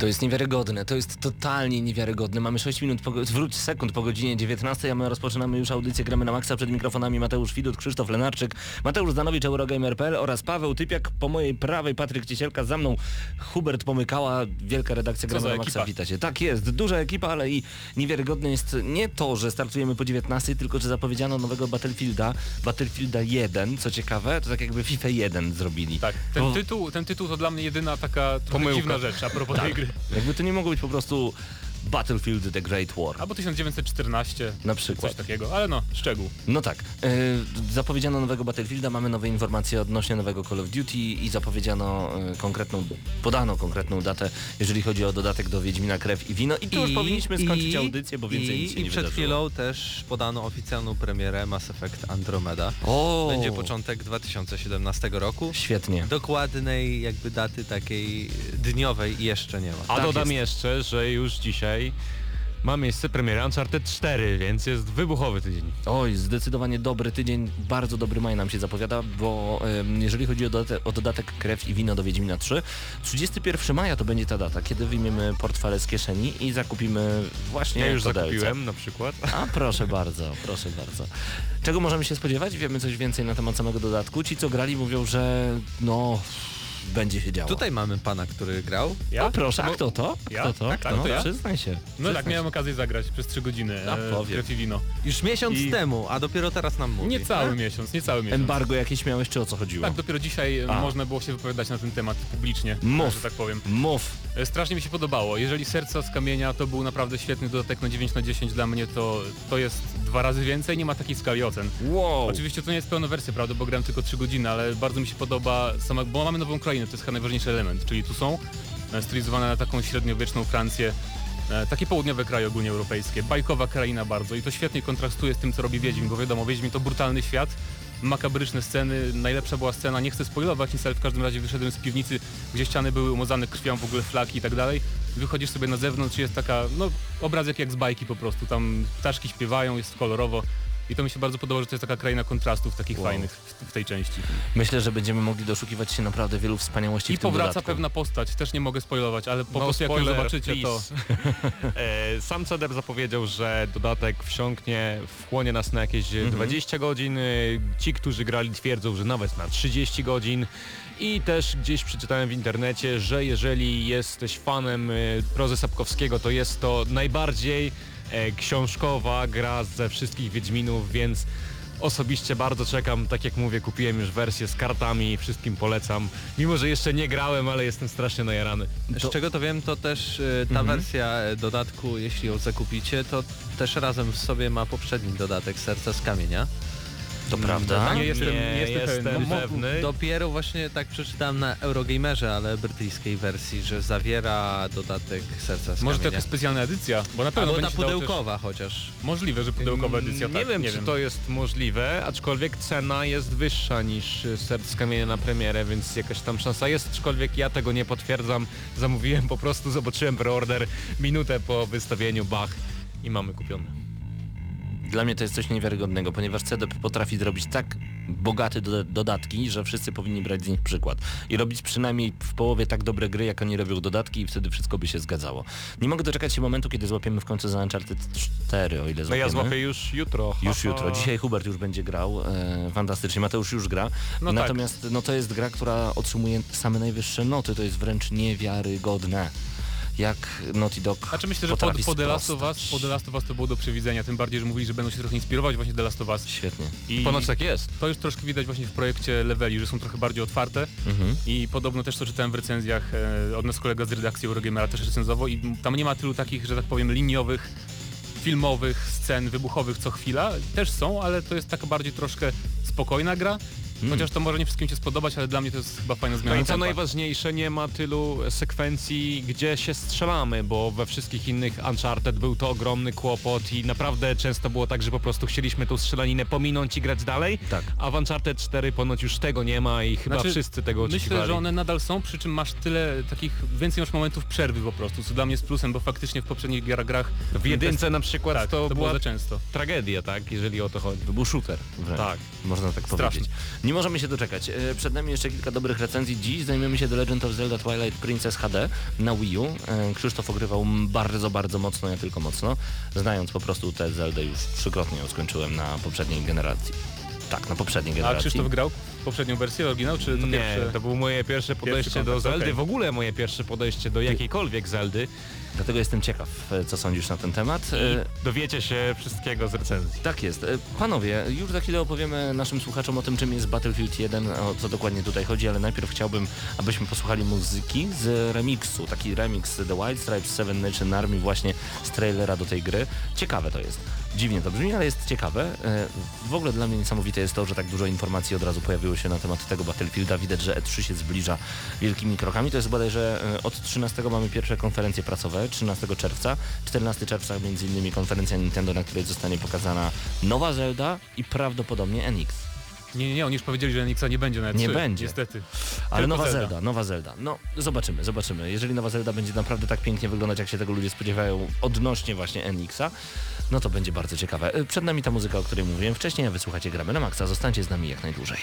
To jest niewiarygodne, to jest totalnie niewiarygodne. Mamy 6 minut, po, wróć sekund po godzinie 19, a my rozpoczynamy już audycję Gramy na Maxa. Przed mikrofonami Mateusz Widut, Krzysztof Lenarczyk, Mateusz Zdanowicz, Eurogamer.pl oraz Paweł Typiak. Po mojej prawej Patryk Ciesielka, za mną Hubert Pomykała, wielka redakcja Gramy na Maxa. Witajcie. Tak jest, duża ekipa, ale i niewiarygodne jest nie to, że startujemy po 19, tylko że zapowiedziano nowego Battlefielda, Battlefielda 1. Co ciekawe, to tak jakby FIFA 1 zrobili. Tak, ten, Bo... tytuł, ten tytuł to dla mnie jedyna taka dziwna rzecz a propos tak. tej gry. Jakby to nie mogło być po prostu Battlefield The Great War. Albo 1914. Na przykład. Coś takiego, ale no, szczegół. No tak. Yy, zapowiedziano nowego Battlefielda, mamy nowe informacje odnośnie nowego Call of Duty i zapowiedziano yy, konkretną, podano konkretną datę, jeżeli chodzi o dodatek do Wiedźmina Krew i Wino. I tu I, już powinniśmy skończyć i, audycję, bo więcej i, nic się I nie przed wydarzyło. chwilą też podano oficjalną premierę Mass Effect Andromeda. O! Będzie początek 2017 roku. Świetnie. Dokładnej jakby daty takiej dniowej jeszcze nie ma. A tak dodam jest. jeszcze, że już dzisiaj dzisiaj ma miejsce premiera Uncharted 4, więc jest wybuchowy tydzień. Oj, zdecydowanie dobry tydzień, bardzo dobry maj nam się zapowiada, bo um, jeżeli chodzi o dodatek, o dodatek Krew i Wino do Wiedźmina 3, 31 maja to będzie ta data, kiedy wyjmiemy portfele z kieszeni i zakupimy właśnie Ja już pudelce. zakupiłem na przykład. A proszę bardzo, proszę bardzo. Czego możemy się spodziewać? Wiemy coś więcej na temat samego dodatku. Ci co grali mówią, że no będzie się działo. Tutaj mamy pana, który grał. Ja? O proszę, a kto to? Ja? Kto to? Tak, kto? to ja? Przyznaj się. No Przyznaj tak, miałem okazję zagrać przez 3 godziny A, e, powiem. krew i wino. Już miesiąc I- temu, a dopiero teraz nam mówi. Nie cały miesiąc, nie cały miesiąc. Embargo jakieś miałeś, czy o co chodziło? Tak, dopiero dzisiaj e, A. można było się wypowiadać na ten temat publicznie, Mów. że tak powiem. Mów. E, Strasznie mi się podobało. Jeżeli Serca z Kamienia to był naprawdę świetny dodatek na 9 na 10 dla mnie, to, to jest dwa razy więcej, nie ma takiej skali ocen. Wow. Oczywiście to nie jest pełna wersja, prawda, bo grałem tylko 3 godziny, ale bardzo mi się podoba sama, bo mamy nową krainę, to jest chyba najważniejszy element, czyli tu są e, stylizowane na taką średniowieczną Francję, e, takie południowe kraje ogólnie europejskie, bajkowa kraina bardzo i to świetnie kontrastuje z tym, co robi Wiedźmin, bo wiadomo, Wiedźmin to brutalny świat, makabryczne sceny, najlepsza była scena, nie chcę spoilować nic, ale w każdym razie wyszedłem z piwnicy, gdzie ściany były umazane krwią, w ogóle flaki i tak dalej. Wychodzisz sobie na zewnątrz jest taka, no obrazek jak z bajki po prostu, tam ptaszki śpiewają, jest kolorowo. I to mi się bardzo podoba, że to jest taka kraina kontrastów takich Wow. fajnych w, w tej części. Myślę, że będziemy mogli doszukiwać się naprawdę wielu wspaniałości I w tym powraca dodatku. pewna postać, też nie mogę spoilować, ale po No, prostu jak ją spoiler, zobaczycie to... please. e, sam CDEP zapowiedział, że dodatek wsiąknie, wchłonie nas na jakieś Mhm. 20 godzin. E, Ci, którzy grali twierdzą, że nawet na 30 godzin. I też gdzieś przeczytałem w internecie, że jeżeli jesteś fanem e, prozy Sapkowskiego, to jest to najbardziej książkowa gra ze wszystkich Wiedźminów, więc osobiście bardzo czekam. Tak jak mówię, kupiłem już wersję z kartami, wszystkim polecam. Mimo, że jeszcze nie grałem, ale jestem strasznie najarany. Z czego to wiem, to też y, ta Mhm. wersja e, dodatku, jeśli ją zakupicie, to też razem w sobie ma poprzedni dodatek Serca z Kamienia. To prawda? Nie jestem, Nie nie jestem, jestem. No, mo- pewny. Dopiero właśnie tak przeczytałem na Eurogamerze, ale brytyjskiej wersji, że zawiera dodatek Serca z Może to jakaś specjalna edycja, bo na pewno Albo ta pudełkowa chociaż. Też... Możliwe, że pudełkowa edycja, Nie tak, wiem, nie czy wiem. to jest możliwe, aczkolwiek cena jest wyższa niż Serc z kamienia na premierę, więc jakaś tam szansa jest, aczkolwiek ja tego nie potwierdzam. Zamówiłem po prostu, zobaczyłem preorder minutę po wystawieniu, bach i mamy kupione. Dla mnie to jest coś niewiarygodnego, ponieważ CDP potrafi zrobić tak bogate do dodatki, że wszyscy powinni brać z nich przykład. I robić przynajmniej w połowie tak dobre gry, jak oni robią dodatki i wtedy wszystko by się zgadzało. Nie mogę doczekać się momentu, kiedy złapiemy w końcu za Uncharted 4, o ile No złapiemy. ja złapię już jutro. Już jutro. Dzisiaj Hubert już będzie grał. E, fantastycznie. Mateusz już gra. No tak. Natomiast no to jest gra, która otrzymuje same najwyższe noty. To jest wręcz niewiarygodne. Jak Naughty Dog Znaczy myślę, że po, po, The Last of Us, po The Last of Us to było do przewidzenia, tym bardziej, że mówili, że będą się trochę inspirować właśnie The Last of Us. Świetnie. I Ponoć tak jest. to już troszkę widać właśnie w projekcie Leveli, że są trochę bardziej otwarte Mhm. i podobno też to czytałem w recenzjach, e, od nas kolega z redakcji Eurogamera też recenzował i tam nie ma tylu takich, że tak powiem, liniowych, filmowych scen wybuchowych co chwila. Też są, ale to jest taka bardziej troszkę spokojna gra. Mm. Chociaż to może nie wszystkim się spodobać, ale dla mnie to jest chyba fajna No zmiana i co najważniejsze, nie ma tylu sekwencji, gdzie się strzelamy, bo we wszystkich innych Uncharted był to ogromny kłopot i naprawdę często było tak, że po prostu chcieliśmy tą strzelaninę pominąć i grać dalej, Tak. a w Uncharted 4 ponoć już tego nie ma i chyba Znaczy, wszyscy tego oczekiwali. Myślę, że one nadal są, przy czym masz tyle takich, więcej masz momentów przerwy po prostu, co dla mnie jest plusem, bo faktycznie w poprzednich grach W jedynce na przykład tak, to, to, była często. tragedia, tak, jeżeli o to chodzi. To był shooter. Tak. Można tak powiedzieć. Nie możemy się doczekać. E, Przed nami jeszcze kilka dobrych recenzji. Dziś zajmiemy się The Legend of Zelda Twilight Princess HD na Wii U. E, Krzysztof ogrywał bardzo, bardzo mocno, ja tylko mocno. Znając po prostu tę Zeldę już trzykrotnie ją skończyłem na poprzedniej generacji. Tak, na poprzedniej A generacji. Krzysztof grał poprzednią wersję, oryginał, czy to Nie, pierwsze? to było moje pierwsze podejście do Zeldy, okej. w ogóle moje pierwsze podejście do jakiejkolwiek Zeldy. Dlatego jestem ciekaw, e, co sądzisz na ten temat. E, Dowiecie się wszystkiego z recenzji. Tak jest. E, Panowie, już za chwilę opowiemy naszym słuchaczom o tym, czym jest Battlefield 1, o co dokładnie tutaj chodzi, ale najpierw chciałbym, abyśmy posłuchali muzyki z remiksu. Taki remix The White Stripes Seven Nation Army właśnie z trailera do tej gry. Ciekawe to jest. Dziwnie to brzmi, ale jest ciekawe. W ogóle dla mnie niesamowite jest to, że tak dużo informacji od razu pojawiło się na temat tego Battlefielda. Widać, że E3 się zbliża wielkimi krokami. To jest bodajże od 13 mamy pierwsze konferencje prasowe, 13 czerwca. 14 czerwca między innymi konferencja Nintendo, na której zostanie pokazana nowa Zelda i prawdopodobnie NX. Nie, nie, nie, oni już powiedzieli, że Nixa nie będzie na E3. Nie będzie. Niestety. Ale Tylko nowa Zelda. Zelda. nowa Zelda. No, zobaczymy, zobaczymy. Jeżeli nowa Zelda będzie naprawdę tak pięknie wyglądać, jak się tego ludzie spodziewają odnośnie właśnie NX-a, no to będzie bardzo ciekawe. E, Przed nami ta muzyka, o której mówiłem wcześniej, a wysłuchacie gramy na maksa. Zostańcie z nami jak najdłużej.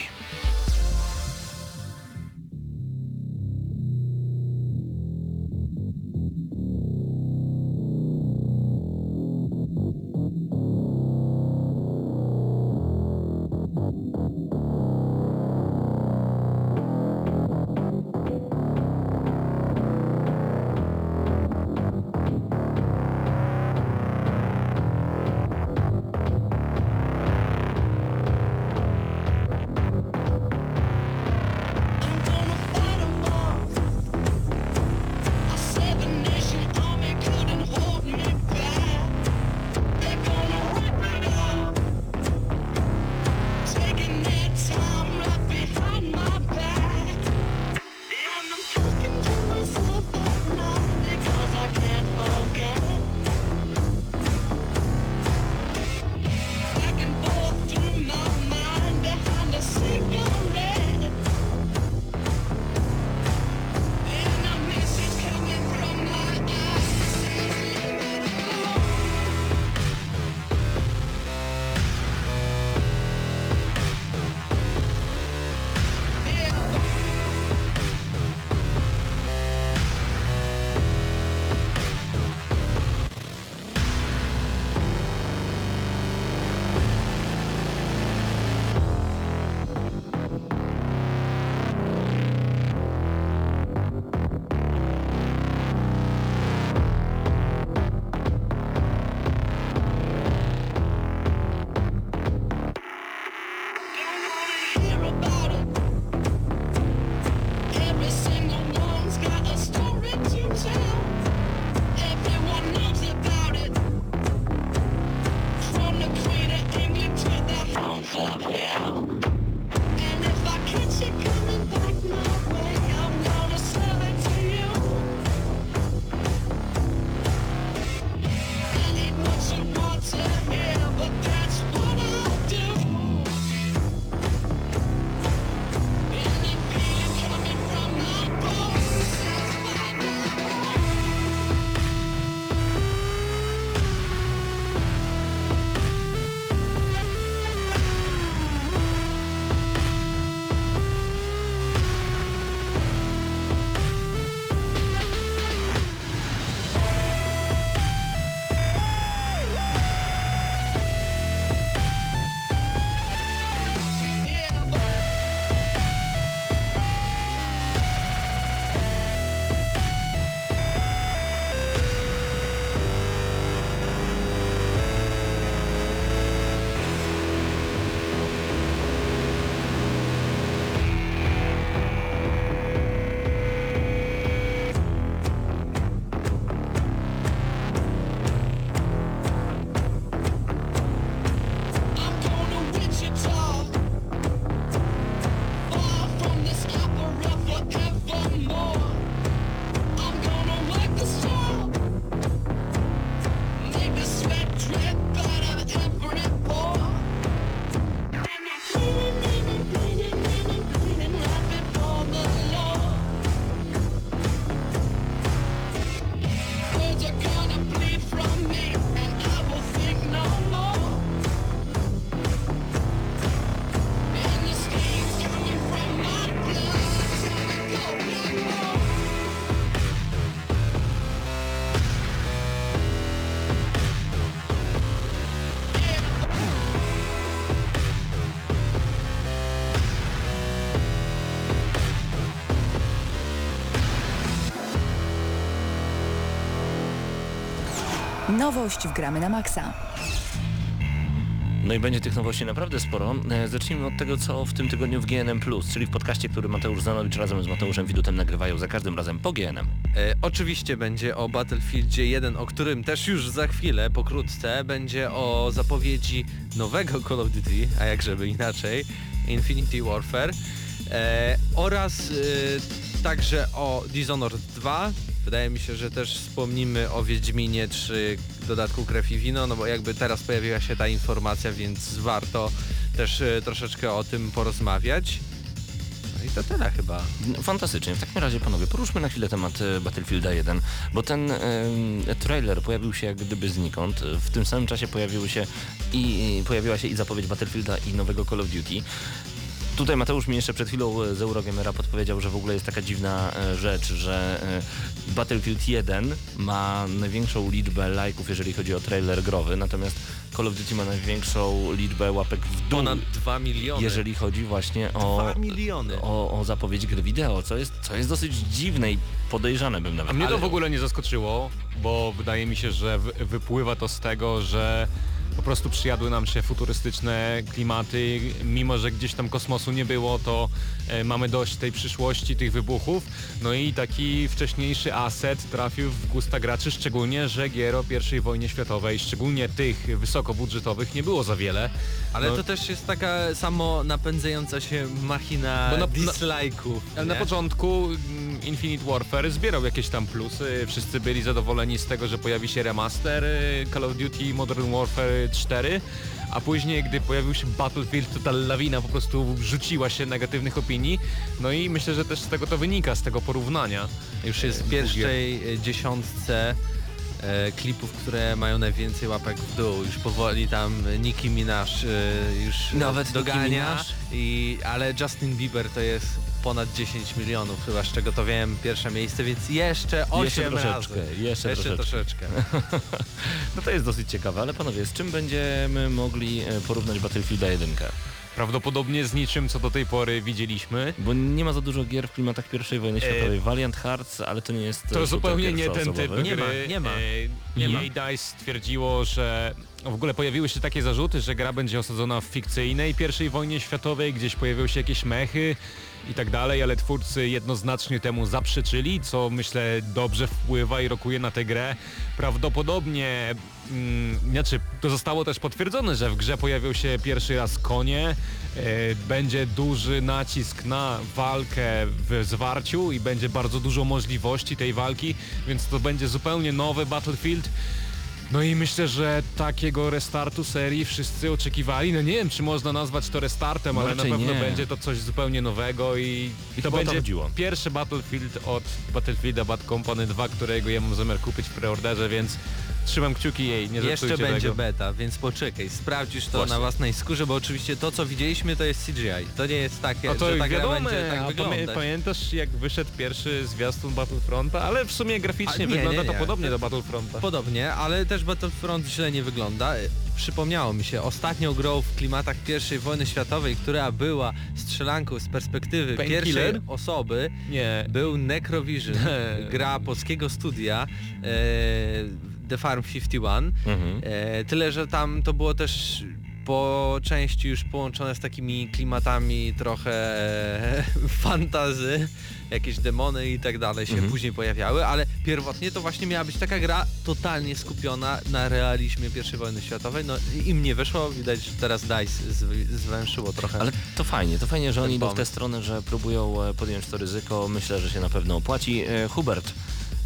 Nowość w Gramy na Maxa. No i będzie tych nowości naprawdę sporo. E, Zacznijmy od tego, co w tym tygodniu w GNM+, czyli w podcaście, który Mateusz Zanowicz razem z Mateuszem Widutem nagrywają za każdym razem po GNM. E, oczywiście będzie o Battlefieldzie 1, o którym też już za chwilę, pokrótce, będzie o zapowiedzi nowego Call of Duty, a jak żeby inaczej, Infinity Warfare e, oraz e, także o Dishonored 2. Wydaje mi się, że też wspomnimy o Wiedźminie 3 dodatku Krew i Wino, no bo jakby teraz pojawiła się ta informacja, więc warto też e, troszeczkę o tym porozmawiać. No i to tyle chyba. Fantastycznie. W takim razie, panowie, poruszmy na chwilę temat e, Battlefielda 1, bo ten trailer pojawił się jak gdyby znikąd. W tym samym czasie pojawiły się i pojawiła się i zapowiedź Battlefielda i nowego Call of Duty. Tutaj Mateusz mi jeszcze przed chwilą e, z Eurogamera podpowiedział, że w ogóle jest taka dziwna e, rzecz, że e, Battlefield 1 ma największą liczbę lajków, jeżeli chodzi o trailer growy, natomiast Call of Duty ma największą liczbę łapek w dół, Ponad 2 miliony. jeżeli chodzi właśnie o, 2 miliony. o, o zapowiedź gry wideo, co jest, co jest dosyć dziwne i podejrzane bym nawet A mnie to w ogóle nie zaskoczyło, bo wydaje mi się, że wy- wypływa to z tego, że po prostu przyjadły nam się futurystyczne klimaty, mimo że gdzieś tam kosmosu nie było, to e, mamy dość tej przyszłości, tych wybuchów. No i taki wcześniejszy aset trafił w gusta graczy, szczególnie, że gier o I wojnie światowej, szczególnie tych wysokobudżetowych, nie było za wiele. Ale No. to też jest taka samo napędzająca się machina Bo na- na- dislike'ów. Ale na nie? początku mm, Infinite Warfare zbierał jakieś tam plusy, wszyscy byli zadowoleni z tego, że pojawi się remaster y, Call of Duty Modern Warfare 4, a później gdy pojawił się Battlefield, to ta lawina po prostu rzuciła się negatywnych opinii, no i myślę, że też z tego to wynika, z tego porównania. Już jest w pierwszej e, dziesiątce e, klipów, które mają najwięcej łapek w dół. Już powoli tam Nicki Minaj e, już Nawet Nicki dogania, Minaj? i, ale Justin Bieber to jest ponad 10 milionów chyba, z czego to wiem, pierwsze miejsce, więc jeszcze 8 Jeszcze troszeczkę, razy. jeszcze troszeczkę. troszeczkę. No to jest dosyć ciekawe, ale panowie, z czym będziemy mogli e, porównać Battlefielda 1? Prawdopodobnie z niczym, co do tej pory widzieliśmy. Bo nie ma za dużo gier w klimatach I wojny E, światowej. Valiant Hearts, ale to nie jest e, To zupełnie nie ten typ pierwszoosobowy. Nie ma, gry. nie ma. Nie ma. DICE stwierdziło, że w ogóle pojawiły się takie zarzuty, że gra będzie osadzona w fikcyjnej pierwszej wojnie światowej, gdzieś pojawiły się jakieś mechy i tak dalej, ale twórcy jednoznacznie temu zaprzeczyli, co myślę dobrze wpływa i rokuje na tę grę. Prawdopodobnie, mm, znaczy to zostało też potwierdzone, że w grze pojawią się pierwszy raz konie, e, będzie duży nacisk na walkę w zwarciu i będzie bardzo dużo możliwości tej walki, więc to będzie zupełnie nowy Battlefield. No i myślę, że takiego restartu serii wszyscy oczekiwali. No nie wiem, czy można nazwać to restartem, No ale na pewno nie. będzie to coś zupełnie nowego i, I to to będzie chodziło. pierwszy Battlefield od Battlefielda Bad Company 2, którego ja mam zamiar kupić w preorderze, więc trzymam kciuki jej, nie Jeszcze będzie tego. beta, więc poczekaj, sprawdzisz to Właśnie. na własnej skórze, bo oczywiście to co widzieliśmy to jest CGI. To nie jest takie, No to że ta wiadomo, będzie tak wyglądać. pamiętasz jak wyszedł pierwszy zwiastun Battlefronta, ale w sumie graficznie A nie, wygląda nie, to nie. podobnie do Battlefronta. Podobnie, ale też Battlefront źle nie wygląda. Przypomniało mi się, ostatnią grą w klimatach I wojny światowej, która była strzelanką z perspektywy Painkiller? pierwszej osoby, Nie, był Necrovision, gra polskiego studia e, The Farm 51. Mhm. E, tyle, że tam to było też po części już połączone z takimi klimatami trochę fantazy, jakieś demony i tak dalej się Mhm. później pojawiały, ale pierwotnie to właśnie miała być taka gra totalnie skupiona na realizmie I wojny światowej, no im nie wyszło, widać, że teraz DICE zw- zwęszyło trochę. Ale to fajnie, to fajnie, że oni idą w tę stronę, że próbują e, podjąć to ryzyko. Myślę, że się na pewno opłaci. E, Hubert,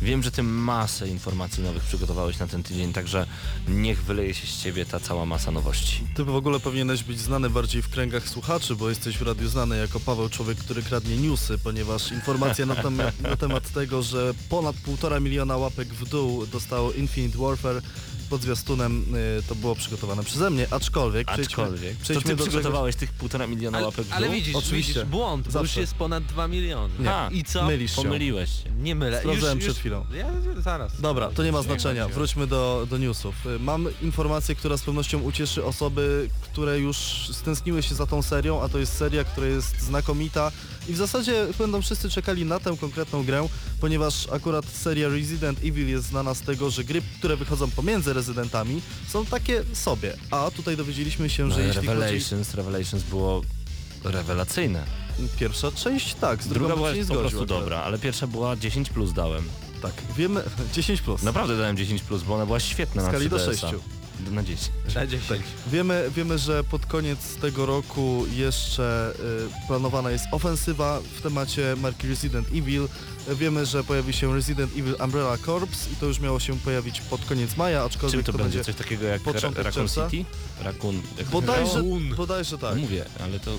wiem, że ty masę informacji nowych przygotowałeś na ten tydzień, także niech wyleje się z ciebie ta cała masa nowości. Ty w ogóle powinieneś być znany bardziej w kręgach słuchaczy, bo jesteś w radiu znany jako Paweł Człowiek, który kradnie newsy, ponieważ informacja na, temat, na temat tego, że ponad półtora miliona łapek w dół dostało Infinite Warfare pod zwiastunem y, to było przygotowane przeze mnie, aczkolwiek, przejdźmy- Aczkolwiek. To przejdźmy ty do przygotowałeś tych półtora miliona Ale, łapek w ale widzisz, Oczywiście. widzisz, błąd, bo już jest ponad 2 miliony. Nie. I co? Mylisz się. Pomyliłeś się. Nie mylę. Sprawdzałem już, przed chwilą. Ja, zaraz. Dobra, to nie ma znaczenia. Wróćmy do, do newsów. Y, Mam informację, która z pewnością ucieszy osoby, które już stęskniły się za tą serią, a to jest seria, która jest znakomita i w zasadzie będą wszyscy czekali na tę konkretną grę, ponieważ akurat seria Resident Evil jest znana z tego, że gry, które wychodzą pomiędzy Residentami są takie sobie. A tutaj dowiedzieliśmy się, No że jeśli Revelations, Revelations było rewelacyjne. chodzi... Pierwsza część tak, z Druga była się nie po prostu dobra, ale pierwsza była 10 plus dałem. Tak, wiemy... 10 plus. Naprawdę dałem 10 plus, bo ona była świetna W skali na do 3DS-a. 6. Na 10. Na 10. Wiemy, wiemy, że pod koniec tego roku jeszcze y, planowana jest ofensywa w temacie marki Resident Evil. Wiemy, że pojawi się Resident Evil Umbrella Corps i to już miało się pojawić pod koniec maja, aczkolwiek Czym to, będzie? Coś takiego jak Ra Raccoon czerwca? City? Raccoon... jak to Bodajże, bodajże tak. No Mówię, ale to...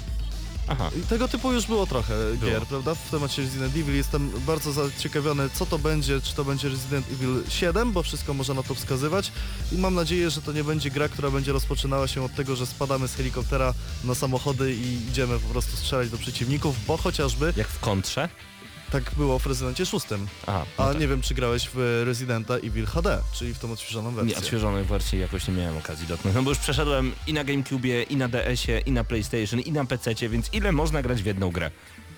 Aha. I tego typu już było trochę gier, prawda? W temacie Resident Evil jestem bardzo zaciekawiony, co to będzie, czy to będzie Resident Evil 7, bo wszystko może na to wskazywać i mam nadzieję, że to nie będzie gra, która będzie rozpoczynała się od tego, że spadamy z helikoptera na samochody i idziemy po prostu strzelać do przeciwników, bo chociażby Jak w kontrze? Tak było w Rezydencie 6. Aha. no A tak. nie wiem, czy grałeś w Residenta Evil HD, czyli w tą odświeżoną Nie, wersję. odświeżonej wersji jakoś nie miałem okazji dotknąć. No bo już przeszedłem i na Gamecubie, i na DS-ie, i na PlayStation, i na PC-cie, więc ile można grać w jedną grę?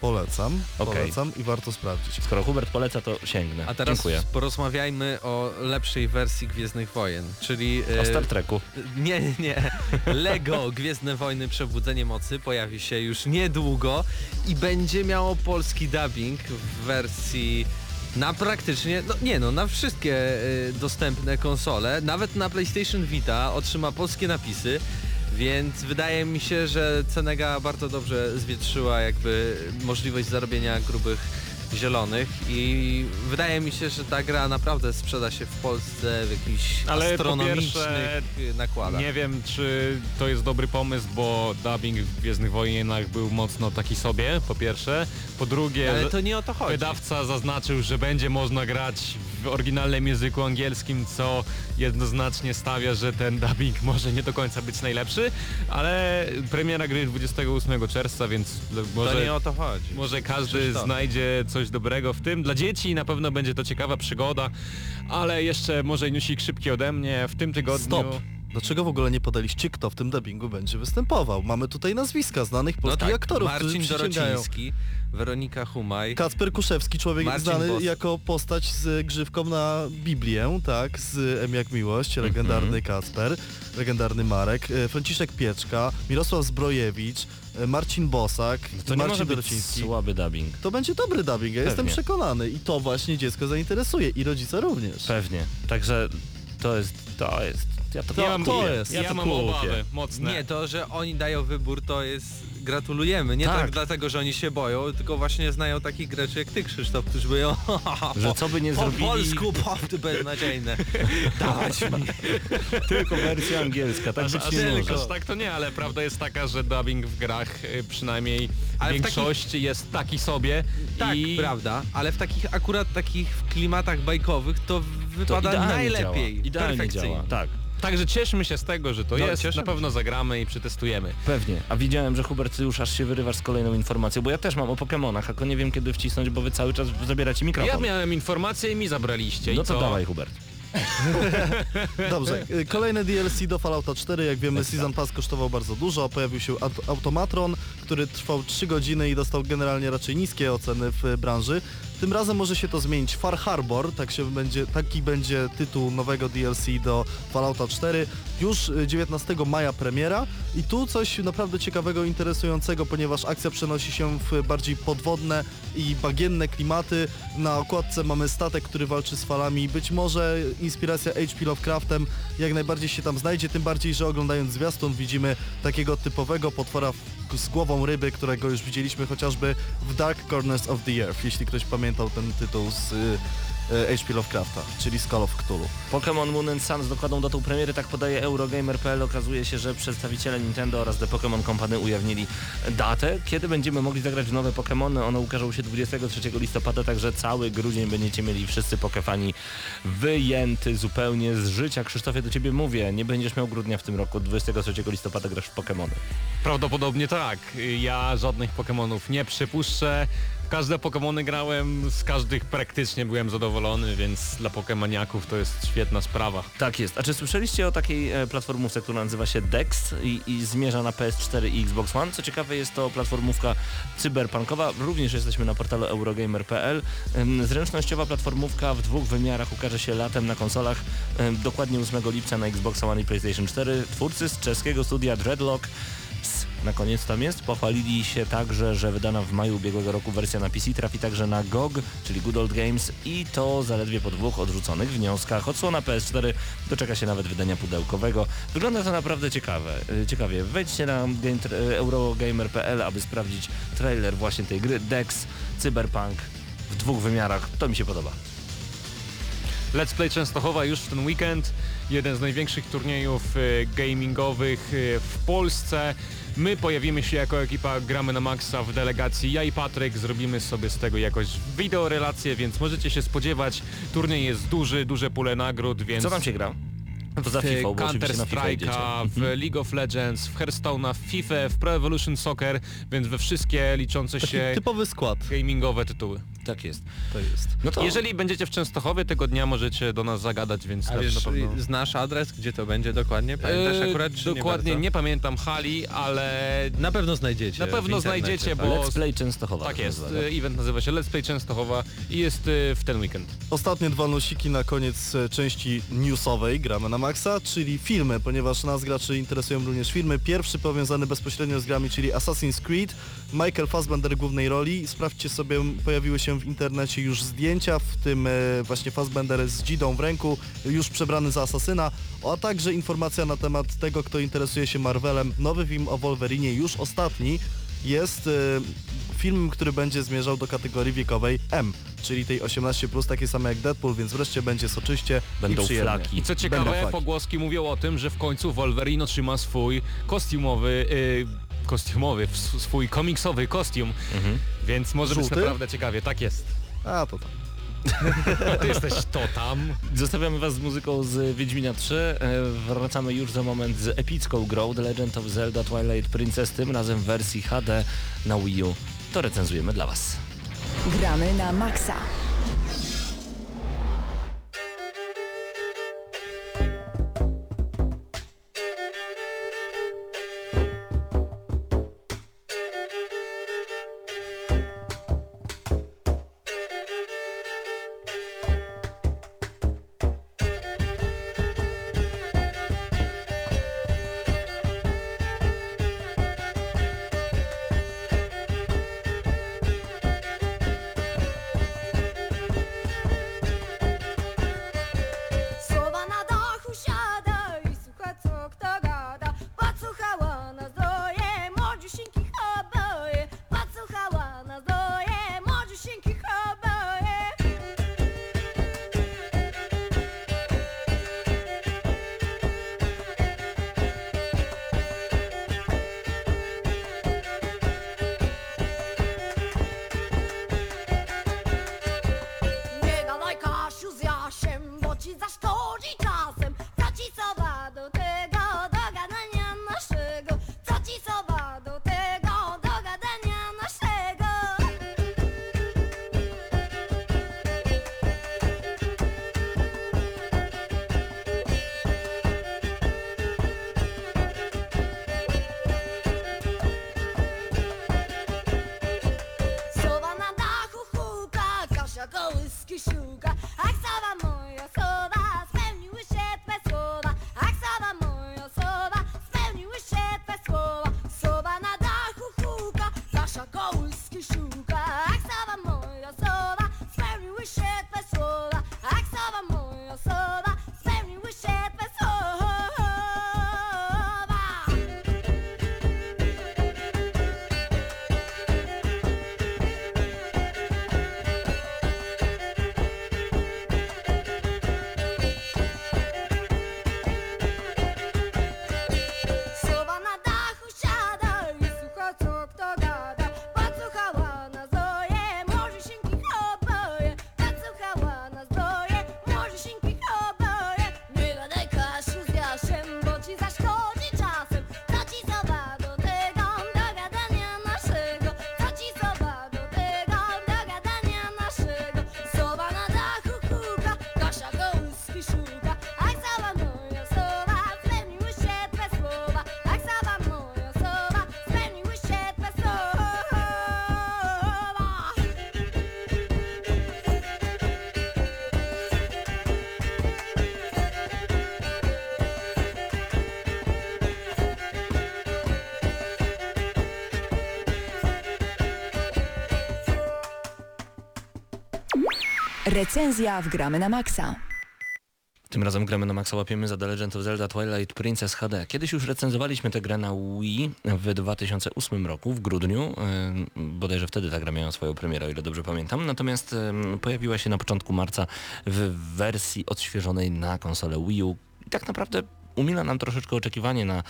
Polecam, Okej. polecam i warto sprawdzić. Skoro Hubert poleca, to sięgnę. A teraz Dziękuję. porozmawiajmy o lepszej wersji Gwiezdnych Wojen, czyli... e, O Star Treku. Nie, nie, nie. Lego Gwiezdne Wojny Przebudzenie Mocy pojawi się już niedługo i będzie miało polski dubbing w wersji na praktycznie, no nie no, na wszystkie y, dostępne konsole, nawet na PlayStation Vita otrzyma polskie napisy, więc wydaje mi się, że Cenega bardzo dobrze zwietrzyła jakby możliwość zarobienia grubych zielonych i wydaje mi się, że ta gra naprawdę sprzeda się w Polsce w jakichś Ale astronomicznych pierwsze, nakładach. Nie wiem, czy to jest dobry pomysł, bo dubbing w Gwiezdnych Wojnach był mocno taki sobie, po pierwsze. Po drugie, Ale to nie o to chodzi. wydawca zaznaczył, że będzie można grać w oryginalnym języku angielskim, co jednoznacznie stawia, że ten dubbing może nie do końca być najlepszy, ale premiera gry 28 czerwca, więc może... To nie o to chodzi. Może każdy znajdzie coś dobrego w tym. Dla dzieci na pewno będzie to ciekawa przygoda, ale jeszcze może newsik szybki ode mnie. W tym tygodniu... Stop! Dlaczego w ogóle nie podaliście, kto w tym dubbingu będzie występował? Mamy tutaj nazwiska znanych polskich aktorów, No Marcin którzy przyciągają. Dorociński, Weronika Humaj. Kacper Kuszewski, człowiek Marcin znany Bos. jako postać z grzywką na Biblię, tak, z M jak Miłość, legendarny Kacper, legendarny Marek, e, Franciszek Pieczka, Mirosław Zbrojewicz, Marcin Bosak, To nie Marcin może być Dorociński. słaby dubbing. To będzie dobry dubbing, ja jestem Pewnie. przekonany i to właśnie dziecko zainteresuje i rodzice również. Pewnie. Także to jest, to jest, ja to, To- ja mam, to ja, jest. ja, Ja to mam kupię. obawy mocne. Nie, to, że oni dają wybór, to jest... Gratulujemy. Nie tak. Tak. dlatego, że oni się boją, tylko właśnie znają takich graczy jak ty, Krzysztof, którzy mówią Że co by nie po zrobili, polsku, pofty beznadziejne. Dawać mi. tylko wersja angielska, tak Aż, być aż, nie może. aż tak to nie, ale prawda jest taka, że dubbing w grach y, przynajmniej Ale w większość jest taki sobie Tak, i prawda, ale w takich akurat takich klimatach bajkowych to To wypada idealnie najlepiej. Działa. Idealnie perfekcyjnie. działa, tak. Także cieszmy się z tego, że to No, jest, cieszymy na pewno zagramy i przetestujemy. Pewnie. A widziałem, że Hubert, ty już aż się wyrywasz z kolejną informacją, bo ja też mam o Pokemonach, tylko nie wiem kiedy wcisnąć, bo wy cały czas zabieracie Ja mikrofon. miałem informację i mi zabraliście. No i to co? dawaj Hubert. Dobrze, kolejne DLC do Fallouta 4, jak wiemy Season Pass kosztował bardzo dużo, pojawił się aut- Automatron, który trwał 3 godziny i dostał generalnie raczej niskie oceny w branży. Tym razem może się to zmienić. Far Harbor, tak się będzie, taki będzie tytuł nowego DLC do Fallouta 4. Już y, 19 maja premiera i tu coś naprawdę ciekawego, interesującego, ponieważ akcja przenosi się w bardziej podwodne i bagienne klimaty. Na okładce mamy statek, który walczy z falami. Być może inspiracja H.P. Lovecraftem jak najbardziej się tam znajdzie, tym bardziej, że oglądając zwiastun widzimy takiego typowego potwora z głową ryby, którego już widzieliśmy chociażby w Dark Corners of the Earth, jeśli ktoś pamięta pamiętał ten tytuł z y, y, HP Lovecrafta, czyli Skull of Cthulhu. Pokémon Moon and Sun z dokładną datą premiery, tak podaje Eurogamer.pl. Okazuje się, że przedstawiciele Nintendo oraz The Pokémon Company ujawnili datę, kiedy będziemy mogli zagrać w nowe Pokémony. One ukażą się 23 listopada, także cały grudzień będziecie mieli wszyscy Pokefani wyjęty zupełnie z życia. Krzysztofie, do ciebie mówię, nie będziesz miał grudnia w tym roku, 23 listopada grasz w Pokémony. Prawdopodobnie tak. Ja żadnych Pokémonów nie przypuszczę. Każde Pokémony grałem, z każdych praktycznie byłem zadowolony, więc dla Pokemaniaków to jest świetna sprawa. Tak jest. A czy słyszeliście o takiej e, platformówce, która nazywa się Dex i, i zmierza na PS4 i Xbox One? Co ciekawe jest to platformówka cyberpunkowa. Również jesteśmy na portalu eurogamer.pl. Zręcznościowa platformówka w dwóch wymiarach ukaże się latem na konsolach, dokładnie 8 lipca na Xbox One i PlayStation 4. Twórcy z czeskiego studia Dreadlock na koniec tam jest. Pochwalili się także, że wydana w maju ubiegłego roku wersja na PC trafi także na GOG, czyli Good Old Games i to zaledwie po dwóch odrzuconych wnioskach. Odsłona PS4 doczeka się nawet wydania pudełkowego. Wygląda to naprawdę ciekawe. y, ciekawie. Wejdźcie na y, eurogamer.pl, aby sprawdzić trailer właśnie tej gry Dex Cyberpunk w dwóch wymiarach. To mi się podoba. Let's Play Częstochowa już w ten weekend. Jeden z największych turniejów e, gamingowych w Polsce. My pojawimy się jako ekipa Gramy na Maxa w delegacji. Ja i Patryk zrobimy sobie z tego jakoś wideorelację, więc możecie się spodziewać. Turniej jest duży, duże pule nagród, więc... Co tam się gra? Poza FIFA, bo Counter. Strike'a, w League of Legends, w Hearthstone'a, w FIFA, w Pro Evolution Soccer, więc we wszystkie liczące Taki się typowy skład gamingowe tytuły. Tak jest. to jest. No to Jeżeli będziecie w Częstochowie tego dnia możecie do nas zagadać, więc A na, wiesz, na pewno... znasz adres, gdzie to będzie dokładnie? Pamiętasz Eee, akurat, czy Dokładnie nie, nie, pamiętam hali, ale Na pewno znajdziecie. Na pewno znajdziecie, tak. bo- Let's Play Częstochowa. tak jest. nazywa, tak? e, Event nazywa się Let's Play Częstochowa i jest e, w ten weekend. Ostatnie dwa newsiki na koniec e, części newsowej gramy na maksa, czyli filmy, ponieważ nas graczy interesują również filmy. Pierwszy powiązany bezpośrednio z grami, czyli Assassin's Creed. Michael Fassbender w głównej roli. Sprawdźcie sobie, pojawiły się w internecie już zdjęcia, w tym e, właśnie Fassbender z dzidą w ręku, już przebrany za asasyna, a także informacja na temat tego, kto interesuje się Marvelem. Nowy film o Wolverinie, już ostatni, jest e, film, który będzie zmierzał do kategorii wiekowej M, czyli tej 18+, takie same jak Deadpool, więc wreszcie będzie soczyście Będą i przyjemnie. flaki. I co ciekawe, flaki. pogłoski mówią o tym, że w końcu Wolverine otrzyma swój kostiumowy, e, kostiumowy, w- swój komiksowy kostium, Mhm. więc może być Żółty? naprawdę ciekawie. Tak jest. A, to tak. Ty jesteś to tam. Zostawiamy was z muzyką z Wiedźmina 3. E, Wracamy już za moment z epicką grą The Legend of Zelda Twilight Princess, tym razem w wersji HD na Wii U. To recenzujemy dla was. Gramy na maksa. Recenzja w Gramy na Maxa. Tym razem gramy na Maxa łapiemy za The Legend of Zelda Twilight Princess HD. Kiedyś już recenzowaliśmy tę grę na Wii w 2008 roku, w grudniu. Bodajże wtedy ta gra miała swoją premierę, o ile dobrze pamiętam. Natomiast pojawiła się na początku marca w wersji odświeżonej na konsolę Wii U. I tak naprawdę umila nam troszeczkę oczekiwanie na,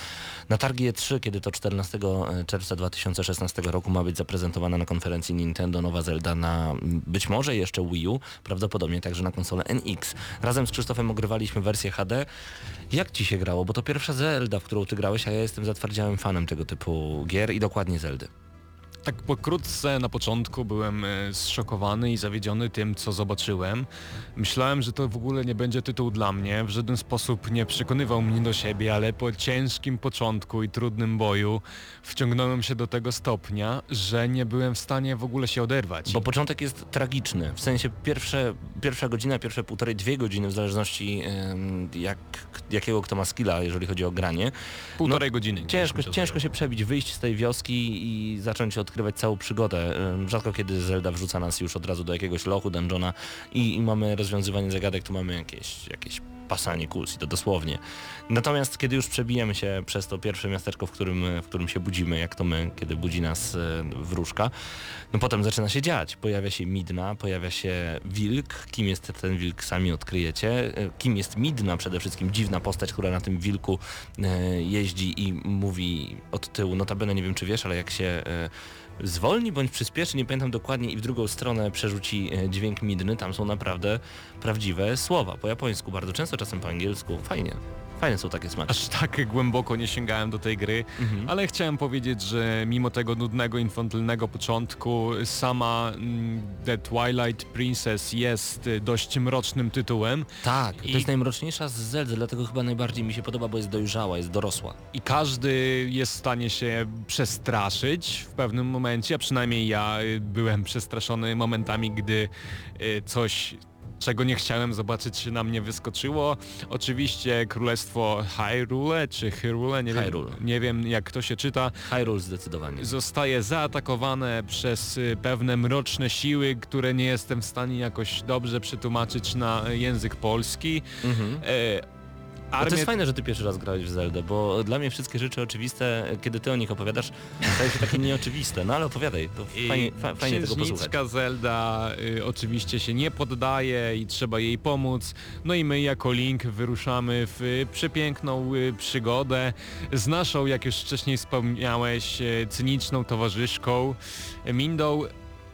na targi E3, kiedy to 14 czerwca 2016 roku ma być zaprezentowana na konferencji Nintendo nowa Zelda na być może jeszcze Wii U, prawdopodobnie także na konsolę NX. Razem z Krzysztofem ogrywaliśmy wersję HD. Jak Ci się grało? Bo to pierwsza Zelda, w którą Ty grałeś, a ja jestem zatwardziałym fanem tego typu gier i dokładnie Zeldy. Tak pokrótce na początku byłem e, zszokowany i zawiedziony tym, co zobaczyłem. Myślałem, że to w ogóle nie będzie tytuł dla mnie, w żaden sposób nie przekonywał mnie do siebie, ale po ciężkim początku i trudnym boju wciągnąłem się do tego stopnia, że nie byłem w stanie w ogóle się oderwać. Bo początek jest tragiczny, w sensie pierwsze, pierwsza godzina, pierwsze półtorej, dwie godziny, w zależności jak, jakiego kto ma skilla, jeżeli chodzi o granie. Półtorej godziny. no, Ciężko, to ciężko zajęło. się przebić, wyjść z tej wioski i zacząć odkrywać całą przygodę. Rzadko kiedy Zelda wrzuca nas już od razu do jakiegoś lochu, dungeona i, i mamy rozwiązywanie zagadek, tu mamy jakieś, jakieś pasanie kuls i to dosłownie. Natomiast kiedy już przebijemy się przez to pierwsze miasteczko, w którym, w którym się budzimy, jak to my, kiedy budzi nas e, wróżka, no potem zaczyna się dziać. Pojawia się Midna, pojawia się Wilk. Kim jest ten Wilk, sami odkryjecie. E, Kim jest Midna przede wszystkim, dziwna postać, która na tym Wilku e, jeździ i mówi od tyłu. Notabene nie wiem czy wiesz, ale jak się zwolni bądź przyspieszy, nie pamiętam dokładnie i w drugą stronę przerzuci e, dźwięk Midny, tam są naprawdę prawdziwe słowa. Po japońsku bardzo często, czasem po angielsku. Fajnie. Fajne są takie smaki. Aż tak głęboko nie sięgałem do tej gry, Mhm. ale chciałem powiedzieć, że mimo tego nudnego, infantylnego początku, sama mm, The Twilight Princess jest dość mrocznym tytułem Tak, to I- jest najmroczniejsza z Zeldy, dlatego chyba najbardziej mi się podoba, bo jest dojrzała, jest dorosła. i każdy jest w stanie się przestraszyć w pewnym momencie, a przynajmniej ja y, byłem przestraszony momentami, gdy y, coś czego nie chciałem zobaczyć na mnie wyskoczyło. Oczywiście Królestwo Hyrule czy Hyrule, nie Hyrule. wiem, nie wiem jak to się czyta, Hyrule zdecydowanie. zostaje zaatakowane przez y, pewne mroczne siły, które nie jestem w stanie jakoś dobrze przetłumaczyć na język polski. Mhm. E, Ale to armię- jest fajne, że ty pierwszy raz grałeś w Zeldę, bo dla mnie wszystkie rzeczy oczywiste, kiedy ty o nich opowiadasz, stają się takie nieoczywiste. No ale opowiadaj, to fajnie, fa, fajnie tego posłuchać. Zelda y, oczywiście się nie poddaje i trzeba jej pomóc. No i my jako Link wyruszamy w y, przepiękną y, przygodę z naszą, jak już wcześniej wspomniałeś, y, cyniczną towarzyszką Mindą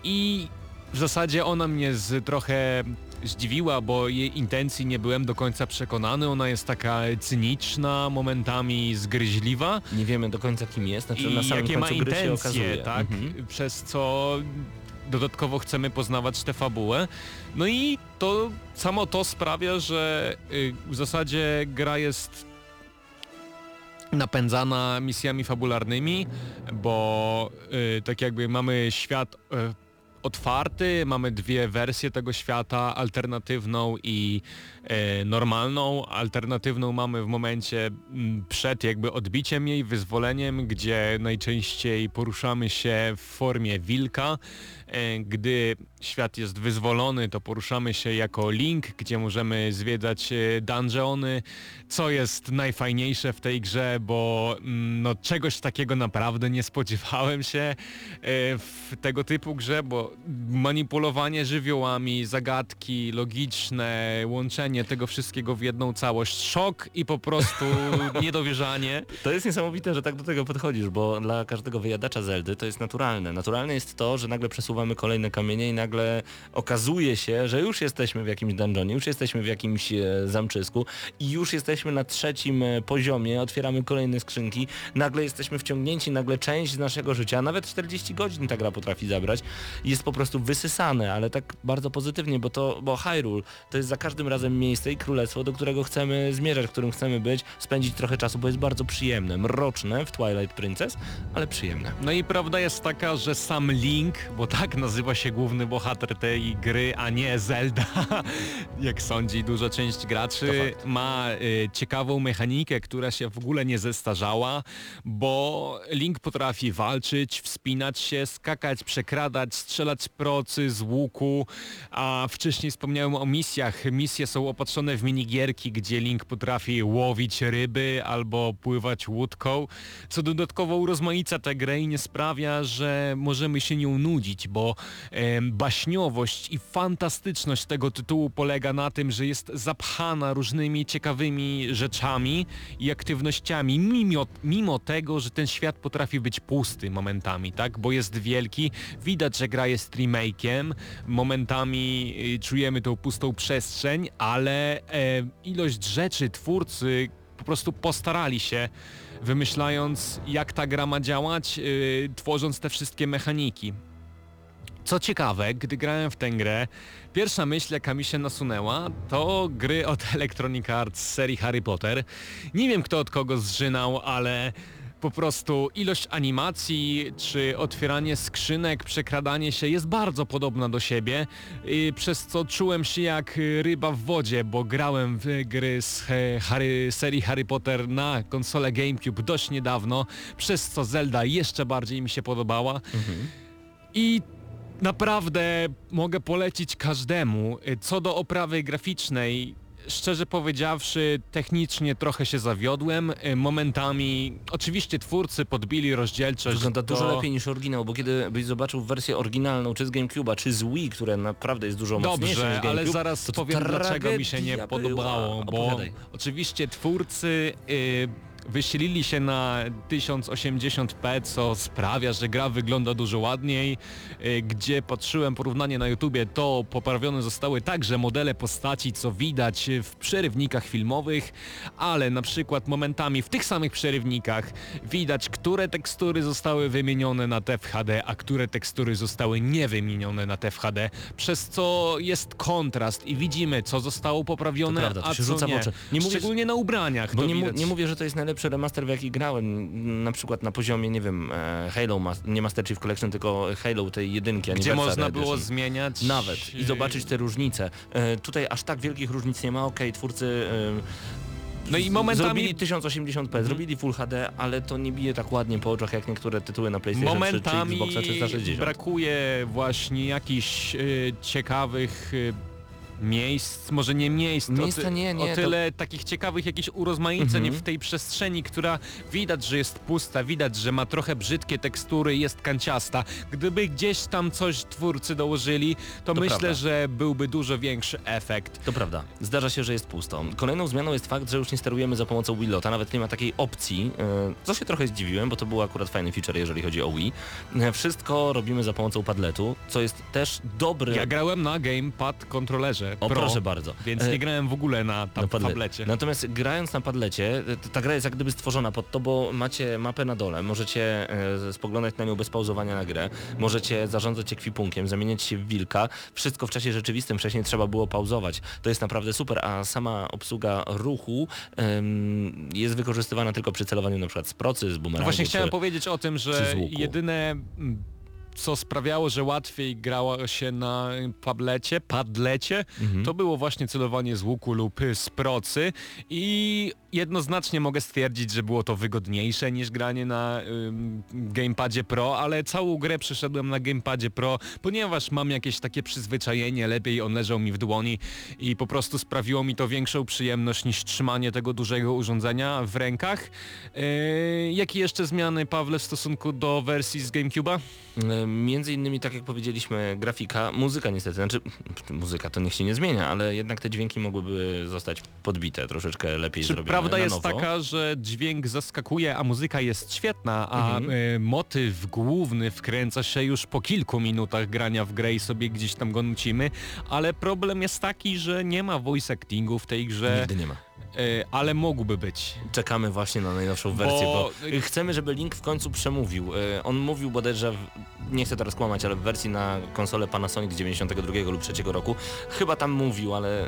i w zasadzie ona mnie z trochę zdziwiła, bo jej intencji nie byłem do końca przekonany. Ona jest taka cyniczna, momentami zgryźliwa. Nie wiemy do końca kim jest, znaczy I na samym jakie ma końcu gry się intencje, okazuje. tak? Mhm. Przez co dodatkowo chcemy poznawać tę fabułę. No i to samo to sprawia, że y, w zasadzie gra jest napędzana misjami fabularnymi, bo y, tak jakby mamy świat y, otwarty, mamy dwie wersje tego świata, alternatywną i e, normalną. Alternatywną mamy w momencie m, przed jakby odbiciem jej, wyzwoleniem, gdzie najczęściej poruszamy się w formie wilka. E, gdy świat jest wyzwolony, to poruszamy się jako Link, gdzie możemy zwiedzać e, dungeony, co jest najfajniejsze w tej grze, bo mm, no, czegoś takiego naprawdę nie spodziewałem się e, w tego typu grze, bo manipulowanie żywiołami, zagadki logiczne, łączenie tego wszystkiego w jedną całość, szok i po prostu niedowierzanie. To jest niesamowite, że tak do tego podchodzisz, bo dla każdego wyjadacza Zeldy to jest naturalne. Naturalne jest to, że nagle przesuwamy kolejne kamienie i nagle okazuje się, że już jesteśmy w jakimś dungeonie, już jesteśmy w jakimś e, zamczysku i już jesteśmy na trzecim e, poziomie, otwieramy kolejne skrzynki, nagle jesteśmy wciągnięci, nagle część z naszego życia, nawet 40 godzin ta gra potrafi zabrać, jest po prostu wysysane, ale tak bardzo pozytywnie, bo to, bo Hyrule to jest za każdym razem miejsce i królestwo, do którego chcemy zmierzać, w którym chcemy być, spędzić trochę czasu, bo jest bardzo przyjemne, mroczne w Twilight Princess, ale przyjemne. No i prawda jest taka, że sam Link, bo tak jak nazywa się główny bohater tej gry, a nie Zelda, jak sądzi duża część graczy. Ma y, ciekawą mechanikę, która się w ogóle nie zestarzała, bo Link potrafi walczyć, wspinać się, skakać, przekradać, strzelać procy z łuku, a wcześniej wspomniałem o misjach. Misje są opatrzone w minigierki, gdzie Link potrafi łowić ryby albo pływać łódką, co dodatkowo urozmaica tę grę i nie sprawia, że możemy się nią nudzić, bo em, baśniowość i fantastyczność tego tytułu polega na tym, że jest zapchana różnymi ciekawymi rzeczami i aktywnościami, mimo, mimo tego, że ten świat potrafi być pusty momentami, tak? Bo jest wielki, widać, że gra jest remake'iem, momentami y, czujemy tą pustą przestrzeń, ale e, ilość rzeczy twórcy po prostu postarali się wymyślając jak ta gra ma działać, yy, tworząc te wszystkie mechaniki. Co ciekawe, gdy grałem w tę grę, pierwsza myśl jaka mi się nasunęła to gry od Electronic Arts z serii Harry Potter. Nie wiem kto od kogo zżynał, ale po prostu ilość animacji czy otwieranie skrzynek, przekradanie się jest bardzo podobna do siebie, przez co czułem się jak ryba w wodzie, bo grałem w gry z Harry, serii Harry Potter na konsolę GameCube dość niedawno, przez co Zelda jeszcze bardziej mi się podobała. I naprawdę mogę polecić każdemu. Y, Co do oprawy graficznej, szczerze powiedziawszy, technicznie trochę się zawiodłem. Y, Momentami, oczywiście twórcy podbili rozdzielczość. Wygląda dużo do... lepiej niż oryginał, bo kiedy byś zobaczył wersję oryginalną, czy z GameCube'a, czy z Wii, które naprawdę jest dużo mocniejsze niż Dobrze, GameCube, ale zaraz powiem dlaczego mi się nie podobało, była. bo oczywiście twórcy y, wysilili się na 1080p, co sprawia, że gra wygląda dużo ładniej. Y, gdzie patrzyłem porównanie na YouTubie, to poprawione zostały także modele postaci, co widać w przerywnikach filmowych, ale na przykład momentami w tych samych przerywnikach widać, które tekstury zostały wymienione na TFHD, a które tekstury zostały niewymienione na TFHD, przez co jest kontrast i widzimy, co zostało poprawione, prawda, a co nie. Nie mówię- Szczególnie na ubraniach. Bo to nie, nie mówię, że to jest najlepszy remaster, w jaki grałem, na przykład na poziomie, nie wiem, e, Halo, nie Master Chief Collection, tylko Halo tej jedynki, Gdzie można było Edition. zmieniać Nawet i zobaczyć te różnice. E, tutaj aż tak wielkich różnic nie ma, okej, twórcy e, No i momentami- zrobili 1080p, zrobili Full HD, ale to nie bije tak ładnie po oczach jak niektóre tytuły na PlayStation 3 czy Momentami Xboxa 360. brakuje właśnie jakichś y, ciekawych y, miejsc, może nie miejsc, Miejsca o, ty, nie, nie, o tyle takich ciekawych jakichś urozmaiceń Mhm. w tej przestrzeni, która widać, że jest pusta, widać, że ma trochę brzydkie tekstury, jest kanciasta. Gdyby gdzieś tam coś twórcy dołożyli, to, To myślę, prawda. że byłby dużo większy efekt. To prawda, zdarza się, że jest pusto. Kolejną zmianą jest fakt, że już nie sterujemy za pomocą Willota, nawet nie ma takiej opcji, e, co się trochę zdziwiłem, bo to był akurat fajny feature, jeżeli chodzi o Wii. E, Wszystko robimy za pomocą padletu, co jest też dobry... Ja grałem na gamepad kontrolerze O, Pro, proszę bardzo. więc E, nie grałem w ogóle na, padle- tablecie. Natomiast grając na padlecie, e, ta gra jest jak gdyby stworzona pod to, bo macie mapę na dole, możecie e, spoglądać na nią bez pauzowania na grę, możecie zarządzać ekwipunkiem, zamieniać się w wilka, wszystko w czasie rzeczywistym, wcześniej trzeba było pauzować. To jest naprawdę super, a sama obsługa ruchu jest wykorzystywana tylko przy celowaniu na przykład z procy, z No bumerangu. właśnie czy... chciałem powiedzieć o tym, czy że jedyne co sprawiało, że łatwiej grało się na tablecie, padlecie, Mhm. to było właśnie celowanie z łuku lub z procy i jednoznacznie mogę stwierdzić, że było to wygodniejsze niż granie na ym, gamepadzie Pro, ale całą grę przeszedłem na gamepadzie Pro, ponieważ mam jakieś takie przyzwyczajenie, lepiej on leżał mi w dłoni i po prostu sprawiło mi to większą przyjemność niż trzymanie tego dużego urządzenia w rękach. Yy, jakie jeszcze zmiany, Pawle, w stosunku do wersji z GameCube'a? E, Między innymi, tak jak powiedzieliśmy, grafika, muzyka niestety, znaczy muzyka to niech się nie zmienia, ale jednak te dźwięki mogłyby zostać podbite, troszeczkę lepiej Czy zrobione prawda jest nowo. taka, że dźwięk zaskakuje, a muzyka jest świetna, a Mhm. e, motyw główny wkręca się już po kilku minutach grania w grę i sobie gdzieś tam go nucimy, ale problem jest taki, że nie ma voice actingu w tej grze, Nigdy nie ma. e, ale mógłby być. Czekamy właśnie na najnowszą wersję, bo, Bo- chcemy, żeby Link w końcu przemówił. E, On mówił bodajże nie chcę teraz kłamać, ale w wersji na konsolę Panasonic z 92 lub 3 roku, chyba tam mówił, ale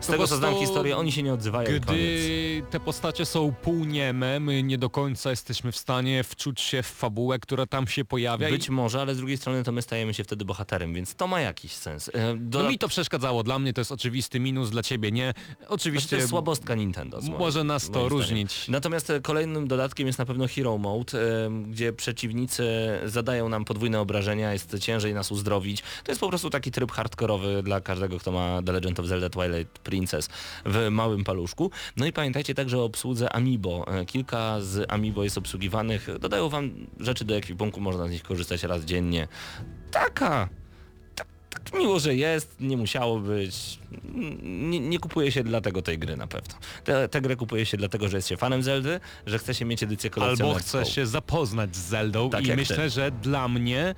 z Po tego co znam historię, oni się nie odzywają i koniec. Gdy te postacie są półnieme, my nie do końca jesteśmy w stanie wczuć się w fabułę, która tam się pojawia. Być i... może, ale z drugiej strony to my stajemy się wtedy bohaterem, więc to ma jakiś sens. E, No dodat- mi to przeszkadzało, dla mnie to jest oczywisty minus, dla ciebie nie. Znaczy, to Oczywiście jest słabostka Nintendo. moim- może nas to moim zdaniem. różnić. Natomiast e, kolejnym dodatkiem jest na pewno Hero Mode, e, gdzie przeciwnicy zadają nam podwójne obrażenia, jest ciężej nas uzdrowić. To jest po prostu taki tryb hardkorowy dla każdego, kto ma The Legend of Zelda Twilight Princess w małym paluszku. No i pamiętajcie także o obsłudze Amiibo. E, Kilka z Amiibo jest obsługiwanych. Dodają wam rzeczy do ekwipunku, można z nich korzystać raz dziennie. Taka tak, tak miło, że jest, nie musiało być. Nie, nie kupuje się dlatego tej gry na pewno. Tę te grę kupuje się dlatego, że jest się fanem Zeldy, że chce się mieć edycję Albo kolekcjonerską. chce się zapoznać z Zeldą Tak i myślę, że dla mnie,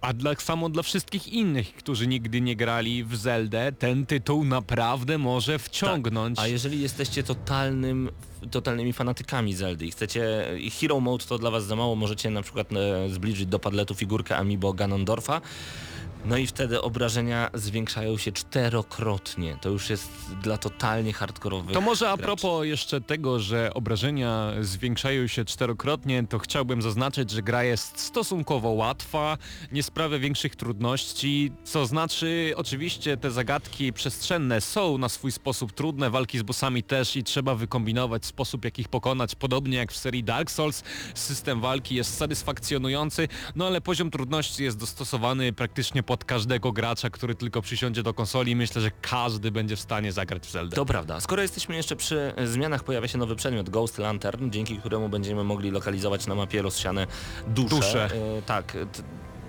a dla, samo dla wszystkich innych, którzy nigdy nie grali w Zeldę, ten tytuł naprawdę może wciągnąć. Tak. A jeżeli jesteście totalnym, totalnymi fanatykami Zeldy i chcecie, i Hero Mode to dla was za mało, możecie na przykład e, zbliżyć do padletu figurkę Amiibo Ganondorfa, no i wtedy obrażenia zwiększają się czterokrotnie. To już jest dla totalnie hardkorowych To może a graczy. propos jeszcze tego, że obrażenia zwiększają się czterokrotnie, to chciałbym zaznaczyć, że gra jest stosunkowo łatwa, nie sprawia większych trudności, co znaczy oczywiście te zagadki przestrzenne są na swój sposób trudne, walki z bossami też i trzeba wykombinować sposób jak ich pokonać, podobnie jak w serii Dark Souls. System walki jest satysfakcjonujący, no ale poziom trudności jest dostosowany praktycznie pod każdego gracza, który tylko przysiądzie do konsoli. Myślę, że każdy będzie w stanie zagrać w Zeldę. To prawda. Skoro jesteśmy jeszcze przy zmianach, pojawia się nowy przedmiot Ghost Lantern, dzięki któremu będziemy mogli lokalizować na mapie rozsiane dusze. Dusze. E, tak.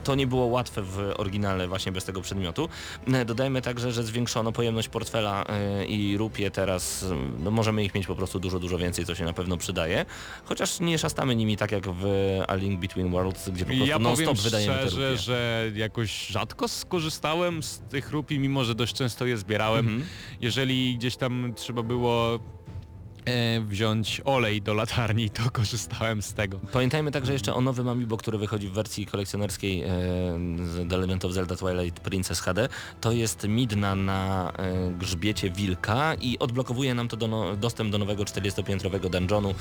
To nie było łatwe w oryginale właśnie bez tego przedmiotu. E, Dodajmy także, że zwiększono pojemność portfela e, i rupie teraz, e, no możemy ich mieć po prostu dużo, dużo więcej, co się na pewno przydaje. Chociaż nie szastamy nimi tak jak w A Link Between Worlds, gdzie po prostu Ja non-stop wydajemy te szczerze, rupie. że jakoś rzadko skorzystałem z tych rupi, mimo że dość często je zbierałem. Mhm. Jeżeli gdzieś tam trzeba było wziąć olej do latarni, to korzystałem z tego. Pamiętajmy także jeszcze o nowym Amiibo, który wychodzi w wersji kolekcjonerskiej e, z The Legend of Zelda Twilight Princess HD. To jest Midna na e, grzbiecie wilka i odblokowuje nam to do no, dostęp do nowego 40-piętrowego dungeonu.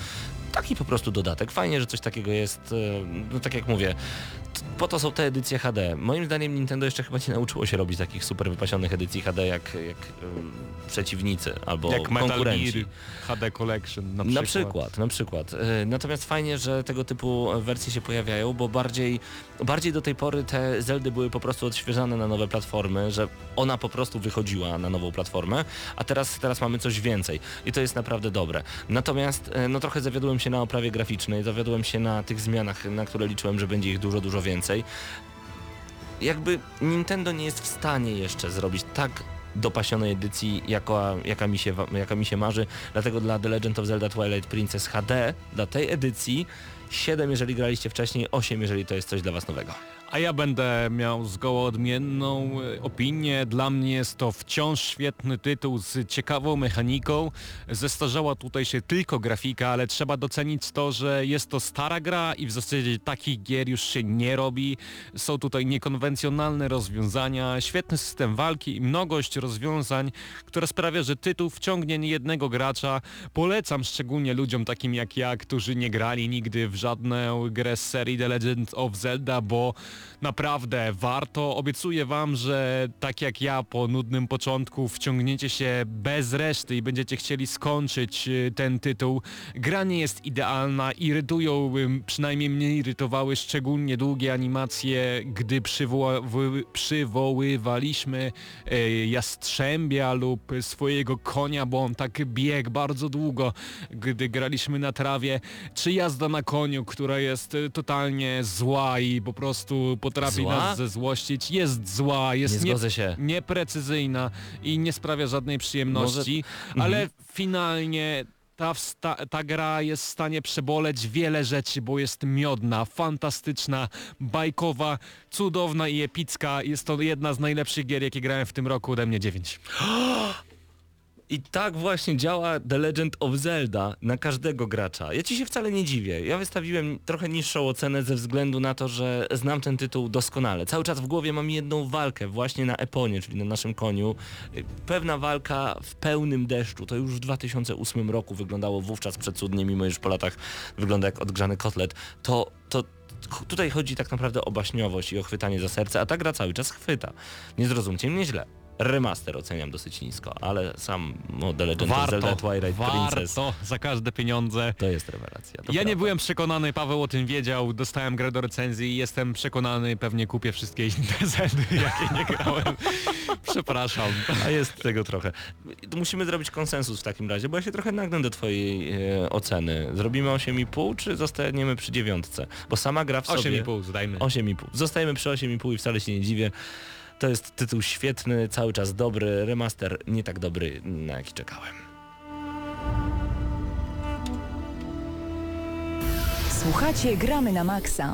Taki po prostu dodatek. Fajnie, że coś takiego jest. E, no tak jak mówię, po to są te edycje HD. Moim zdaniem Nintendo jeszcze chyba nie nauczyło się robić takich super wypasionych edycji HD jak, jak e, przeciwnicy albo Jak Metal konkurenci. Gear HD Collection na przykład. Na przykład, na przykład. E, Natomiast fajnie, że tego typu wersje się pojawiają, bo bardziej, bardziej do tej pory te Zeldy były po prostu odświeżane na nowe platformy, że ona po prostu wychodziła na nową platformę, a teraz, teraz mamy coś więcej i to jest naprawdę dobre. Natomiast e, no trochę zawiodłem się na oprawie graficznej, zawiodłem się na tych zmianach, na które liczyłem, że będzie ich dużo, dużo więcej. Jakby Nintendo nie jest w stanie jeszcze zrobić tak dopasionej edycji, jaka, jaka, mi się, jaka mi się marzy. Dlatego dla The Legend of Zelda Twilight Princess HD, dla tej edycji 7 jeżeli graliście wcześniej, 8 jeżeli to jest coś dla Was nowego. A ja będę miał zgoła odmienną e, opinię. Dla mnie jest to wciąż świetny tytuł z ciekawą mechaniką. Zestarzała tutaj się tylko grafika, ale trzeba docenić to, że jest to stara gra i w zasadzie takich gier już się nie robi. Są tutaj niekonwencjonalne rozwiązania, świetny system walki i mnogość rozwiązań, która sprawia, że tytuł wciągnie niejednego gracza. Polecam szczególnie ludziom takim jak ja, którzy nie grali nigdy w żadną grę z serii The Legend of Zelda, bo naprawdę warto. Obiecuję wam, że tak jak ja po nudnym początku wciągniecie się bez reszty i będziecie chcieli skończyć y, ten tytuł. Gra nie jest idealna, irytują, przynajmniej mnie irytowały szczególnie długie animacje, gdy przywoła, wy- przywoływaliśmy y, jastrzębia lub swojego konia, bo on tak biegł bardzo długo, gdy graliśmy na trawie, czy jazda na koniu, która jest y, totalnie zła i po prostu potrafi Zła? nas zezłościć, jest zła, jest Nie się. nieprecyzyjna i nie sprawia żadnej przyjemności, ale finalnie ta, ta gra jest w stanie przeboleć wiele rzeczy, bo jest miodna, fantastyczna, bajkowa, cudowna i epicka. Jest to jedna z najlepszych gier, jakie grałem w tym roku, ode mnie 9. I tak właśnie działa The Legend of Zelda na każdego gracza. Ja ci się wcale nie dziwię. Ja wystawiłem trochę niższą ocenę ze względu na to, że znam ten tytuł doskonale. Cały czas w głowie mam jedną walkę właśnie na Eponie, czyli na naszym koniu. Pewna walka w pełnym deszczu. To już w 2008 roku wyglądało wówczas przecudnie, mimo już po latach wygląda jak odgrzany kotlet. To, to tutaj chodzi tak naprawdę o baśniowość i o chwytanie za serce, a ta gra cały czas chwyta. Nie zrozumcie mnie źle. Remaster oceniam dosyć nisko, ale sam no, The Legend of Zelda Warto, Twilight Princess warto, za każde pieniądze. to jest rewelacja. To Ja nie prawda. byłem przekonany, Paweł o tym wiedział, dostałem grę do recenzji i jestem przekonany, pewnie kupię wszystkie inne Zeldy, jakie nie grałem. Przepraszam. A jest tego trochę. Musimy zrobić konsensus w takim razie, bo ja się trochę nagnę do twojej e, oceny. Zrobimy 8,5 czy zostaniemy przy dziewiątce? Bo sama gra w sobie... 8,5 zdajmy. 8,5. Zostajemy przy 8,5 i wcale się nie dziwię. To jest tytuł świetny, cały czas dobry, remaster nie tak dobry, na jaki czekałem. Słuchacie Gramy na Maxa.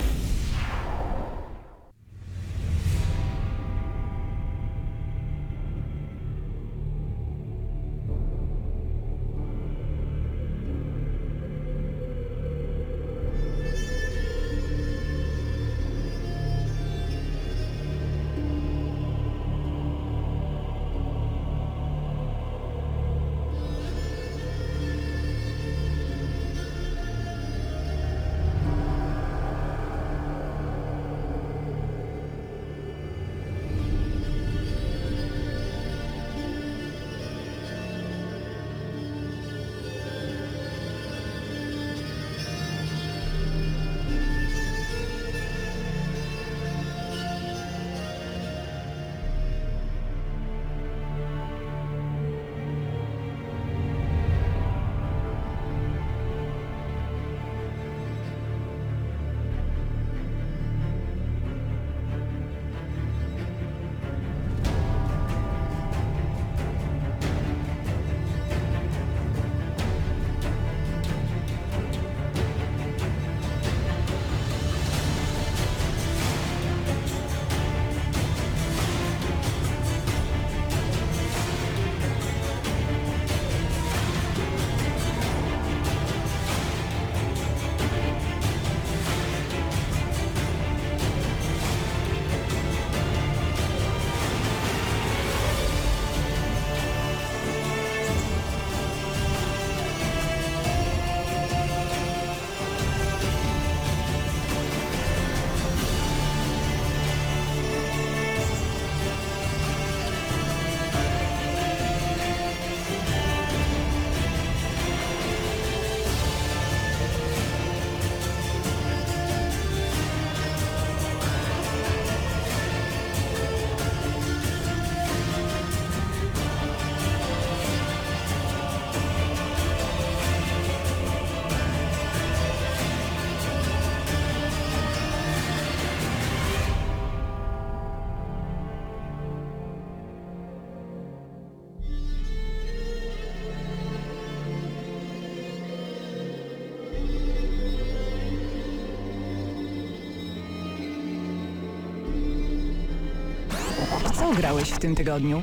Grałeś w tym tygodniu?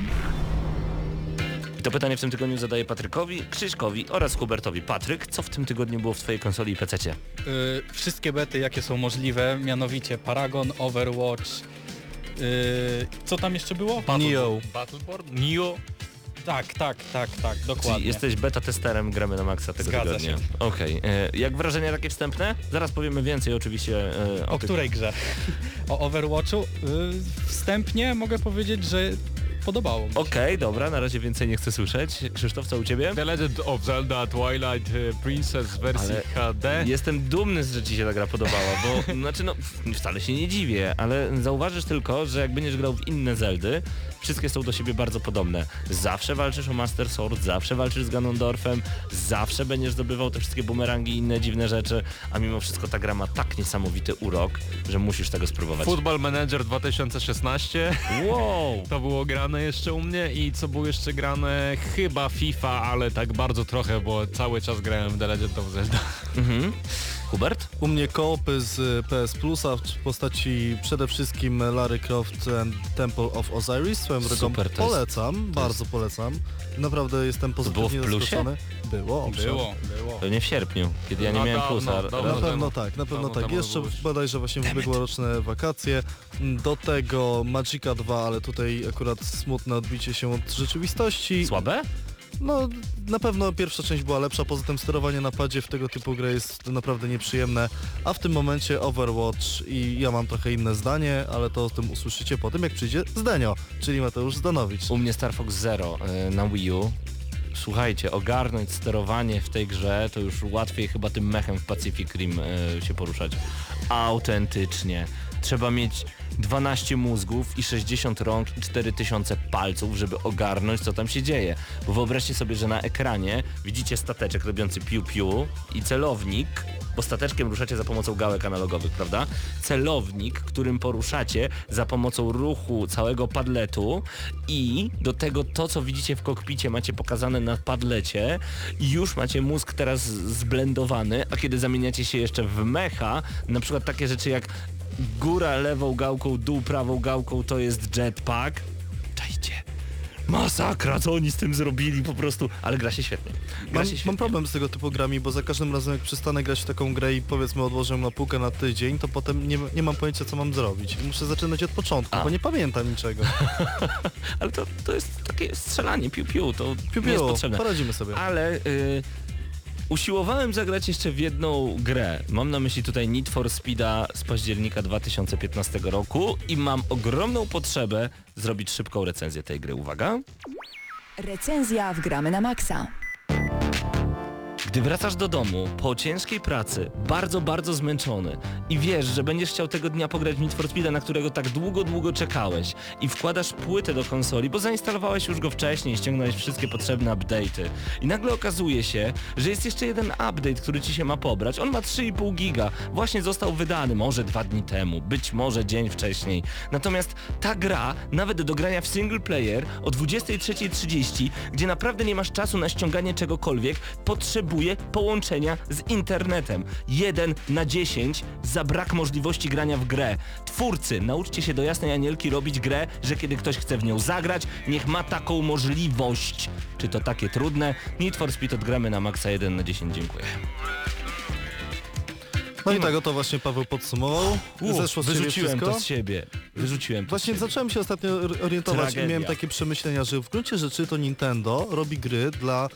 I to pytanie w tym tygodniu zadaję Patrykowi, Krzyśkowi oraz Hubertowi. Patryk, co w tym tygodniu było w twojej konsoli i PC? Y, wszystkie bety jakie są możliwe, mianowicie Paragon, Overwatch, y, co tam jeszcze było? Neo. Battleborn? Neo? Tak, tak, tak, tak, Czyli dokładnie. jesteś beta testerem gramy na maksa tego Zgadza tygodnia. się. Okej. E, Jak wrażenia takie wstępne? Zaraz powiemy więcej oczywiście e, o, O tych- której grze? O Overwatchu? Y, wstępnie mogę powiedzieć, że podobało mi się. Okej, dobra, na razie więcej nie chcę słyszeć. Krzysztof, co u ciebie? The Legend of Zelda Twilight e, Princess w wersji Ale HD. Jestem dumny, że ci się ta gra podobała, bo znaczy no wcale się nie dziwię, ale zauważysz tylko, że jak będziesz grał w inne Zeldy, wszystkie są do siebie bardzo podobne. Zawsze walczysz o Master Sword, zawsze walczysz z Ganondorfem, zawsze będziesz zdobywał te wszystkie bumerangi i inne dziwne rzeczy, a mimo wszystko ta gra ma tak niesamowity urok, że musisz tego spróbować. Football Manager 2016. Wow! To było grane jeszcze u mnie i co było jeszcze grane? Chyba FIFA, ale tak bardzo trochę, bo cały czas grałem w The Legend of Zelda. Mhm. Hubert? U mnie koopy z PS Plusa w postaci przede wszystkim Larry Croft and Temple of Osiris. Swoją drogą Super, to jest- polecam, bardzo polecam. Naprawdę jestem było w pozytywnie plusie? zaskoczony. Było, owszem. Było, było. Pewnie w sierpniu, kiedy ja nie No miałem dawno, plusa. dawno Na temu. pewno tak, na pewno Dawno tak. temu Jeszcze było już. bodajże właśnie w ubiegłoroczne wakacje. Do tego Magica 2, ale tutaj akurat smutne odbicie się od rzeczywistości. Słabe? No na pewno pierwsza część była lepsza, poza tym sterowanie na padzie w tego typu grę jest naprawdę nieprzyjemne, a w tym momencie Overwatch i ja mam trochę inne zdanie, ale to o tym usłyszycie po tym jak przyjdzie Zdenio, czyli Mateusz Zdanowicz. U mnie Star Fox Zero y, na Wii U. Słuchajcie, ogarnąć sterowanie w tej grze to już łatwiej chyba tym mechem w Pacific Rim y, się poruszać. Autentycznie. Trzeba mieć 12 mózgów i 60 rąk i 4000 palców, żeby ogarnąć co tam się dzieje. Bo wyobraźcie sobie, że na ekranie widzicie stateczek robiący piu-piu i celownik, bo stateczkiem ruszacie za pomocą gałek analogowych, prawda? Celownik, którym poruszacie za pomocą ruchu całego padletu i do tego to, co widzicie w kokpicie macie pokazane na padlecie i już macie mózg teraz zblendowany, a kiedy zamieniacie się jeszcze w mecha, na przykład takie rzeczy jak góra lewą gałką, dół prawą gałką to jest jetpack. Czajcie. Masakra, co oni z tym zrobili po prostu, ale gra się świetnie. Gra Mam, się świetnie. mam problem z tego typu grami, bo za każdym razem jak przestanę grać w taką grę i powiedzmy odłożę na półkę na tydzień, to potem nie, nie mam pojęcia co mam zrobić. Muszę zaczynać od początku, A. bo nie pamiętam niczego. Ale to, to jest takie strzelanie, piu-piu, to Piu, nie jest piu, potrzebne. poradzimy sobie. Ale y, usiłowałem zagrać jeszcze w jedną grę. Mam na myśli tutaj Need for Speeda z października 2015 roku i mam ogromną potrzebę zrobić szybką recenzję tej gry. Uwaga. Recenzja w Gramy na Maxa. Gdy wracasz do domu po ciężkiej pracy, bardzo, bardzo zmęczony i wiesz, że będziesz chciał tego dnia pograć w Need for Speeda, na którego tak długo, długo czekałeś i wkładasz płytę do konsoli, bo zainstalowałeś już go wcześniej, ściągnąłeś wszystkie potrzebne update'y i nagle okazuje się, że jest jeszcze jeden update, który ci się ma pobrać. On ma 3,5 giga, właśnie został wydany, może dwa dni temu, być może dzień wcześniej. Natomiast ta gra, nawet do grania w single player o 23.30, gdzie naprawdę nie masz czasu na ściąganie czegokolwiek, potrzebuje połączenia z internetem. 1 na 10 za brak możliwości grania w grę. Twórcy, nauczcie się do jasnej anielki robić grę, że kiedy ktoś chce w nią zagrać, niech ma taką możliwość. Czy to takie trudne? Need for Speed odgramy na maksa 1 na 10, dziękuję. No i tak oto właśnie Paweł podsumował. U, Zeszło z wyrzuciłem to z siebie. Wyrzuciłem to Właśnie zacząłem się ostatnio or- orientować Tragedia. i miałem takie przemyślenia, że w gruncie rzeczy to Nintendo robi gry dla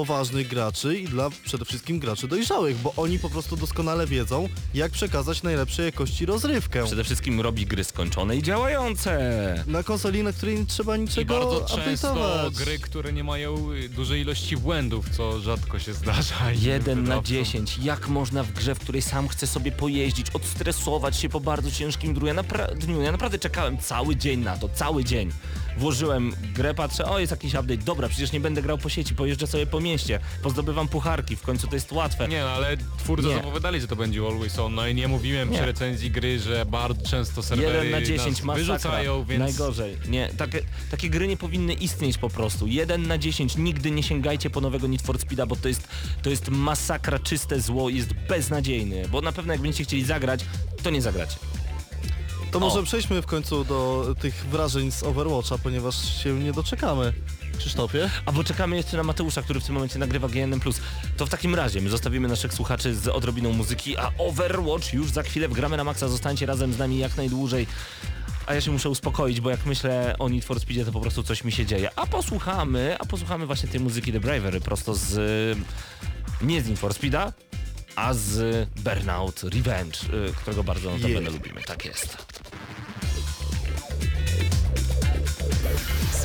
poważnych graczy i dla przede wszystkim graczy dojrzałych, bo oni po prostu doskonale wiedzą, jak przekazać najlepszej jakości rozrywkę. Przede wszystkim robi gry skończone i działające. Na konsoli, na której nie trzeba I niczego bardzo często update'ować. gry, które nie mają y, dużej ilości błędów, co rzadko się zdarza. innym 1 na wydawcom. 10. Jak można w grze, w której sam chcę sobie pojeździć, odstresować się po bardzo ciężkim dniu? Ja, napra- dniu. ja naprawdę czekałem cały dzień na to, cały dzień. Włożyłem grę, patrzę, o jest jakiś update, dobra, przecież nie będę grał po sieci, pojeżdżę sobie po mieście, pozdobywam pucharki, w końcu to jest łatwe. Nie, no, ale twórcy zapowiadali, że to będzie Always On. No i nie mówiłem Nie. przy recenzji gry, że bardzo często serwery 1 na 10 nas wyrzucają, więc... Najgorzej. Nie, takie, takie gry nie powinny istnieć po prostu. 1 na 10. Nigdy nie sięgajcie po nowego Need for Speeda, bo to jest, to jest masakra, czyste zło jest beznadziejny. Bo na pewno jak będziecie chcieli zagrać, to nie zagracie. To może przejdźmy w końcu do tych wrażeń z Overwatcha, ponieważ się nie doczekamy. Krzysztofie? A bo czekamy jeszcze na Mateusza, który w tym momencie nagrywa GNM+. To w takim razie my zostawimy naszych słuchaczy z odrobiną muzyki, a Overwatch już za chwilę wgramy na maksa. Zostańcie razem z nami jak najdłużej. A ja się muszę uspokoić, bo jak myślę o Need for Speedzie, to po prostu coś mi się dzieje. A posłuchamy, a posłuchamy właśnie tej muzyki The Bravery prosto z... nie z Need for Speeda, a z Burnout Revenge, y, którego bardzo notabene Yeah. lubimy. Tak jest.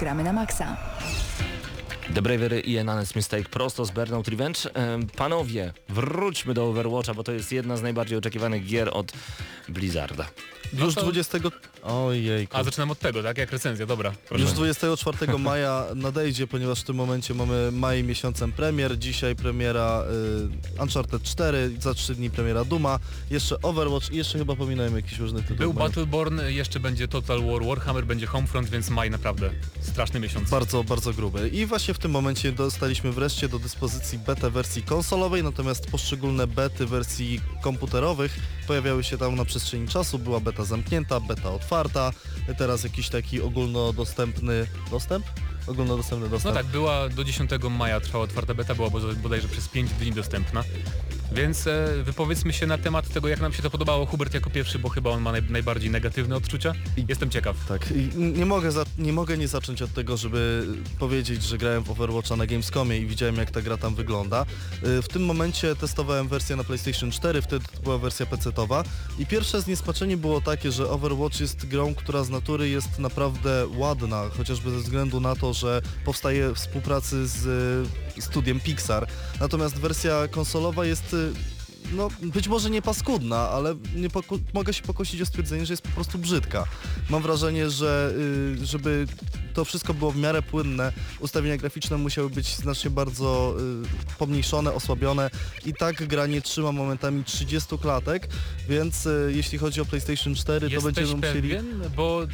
Gramy na Maxa. The Bravery i Enanes Mistake prosto z Burnout Revenge. Panowie, wróćmy do Overwatcha, bo to jest jedna z najbardziej oczekiwanych gier od Blizzarda. Już to- 20... Ojejku. A zaczynam od tego, tak? Jak recenzja, dobra. Proszę. Już 24 maja nadejdzie, ponieważ w tym momencie mamy maj miesiącem premier, dzisiaj premiera y, Uncharted 4, za 3 dni premiera Duma, jeszcze Overwatch i jeszcze chyba pominąłem jakiś różnych tytułów. Był Mają Battleborn, jeszcze będzie Total War, Warhammer będzie Homefront, więc maj naprawdę straszny miesiąc. Bardzo, bardzo gruby. I właśnie w tym momencie dostaliśmy wreszcie do dyspozycji betę wersji konsolowej, natomiast poszczególne bety wersji komputerowych pojawiały się tam na przestrzeni czasu. Była beta zamknięta, beta otwarta, teraz jakiś taki ogólnodostępny dostęp? Ogólnodostępny No dostęp. tak, była do 10 maja trwała otwarta beta, była bod- bodajże przez 5 dni dostępna. Więc e, wypowiedzmy się na temat tego, jak nam się to podobało. Hubert jako pierwszy, bo chyba on ma naj, najbardziej negatywne odczucia. Jestem ciekaw. Tak, i nie mogę, za, nie mogę nie zacząć od tego, żeby powiedzieć, że grałem w Overwatcha na Gamescomie i widziałem jak ta gra tam wygląda. Y, W tym momencie testowałem wersję na PlayStation 4, wtedy to była wersja PC-towa i pierwsze zniesmaczenie było takie, że Overwatch jest grą, która z natury jest naprawdę ładna, chociażby ze względu na to, że powstaje w współpracy z studiem Pixar. Natomiast wersja konsolowa jest no być może nie paskudna, ale nie mogę się pokusić o stwierdzenie, że jest po prostu brzydka. Mam wrażenie, że y, żeby to wszystko było w miarę płynne, ustawienia graficzne musiały być znacznie bardzo y, pomniejszone, osłabione i tak gra nie trzyma momentami 30 klatek, więc y, jeśli chodzi o PlayStation 4, to Jesteś będziemy musieli... Bo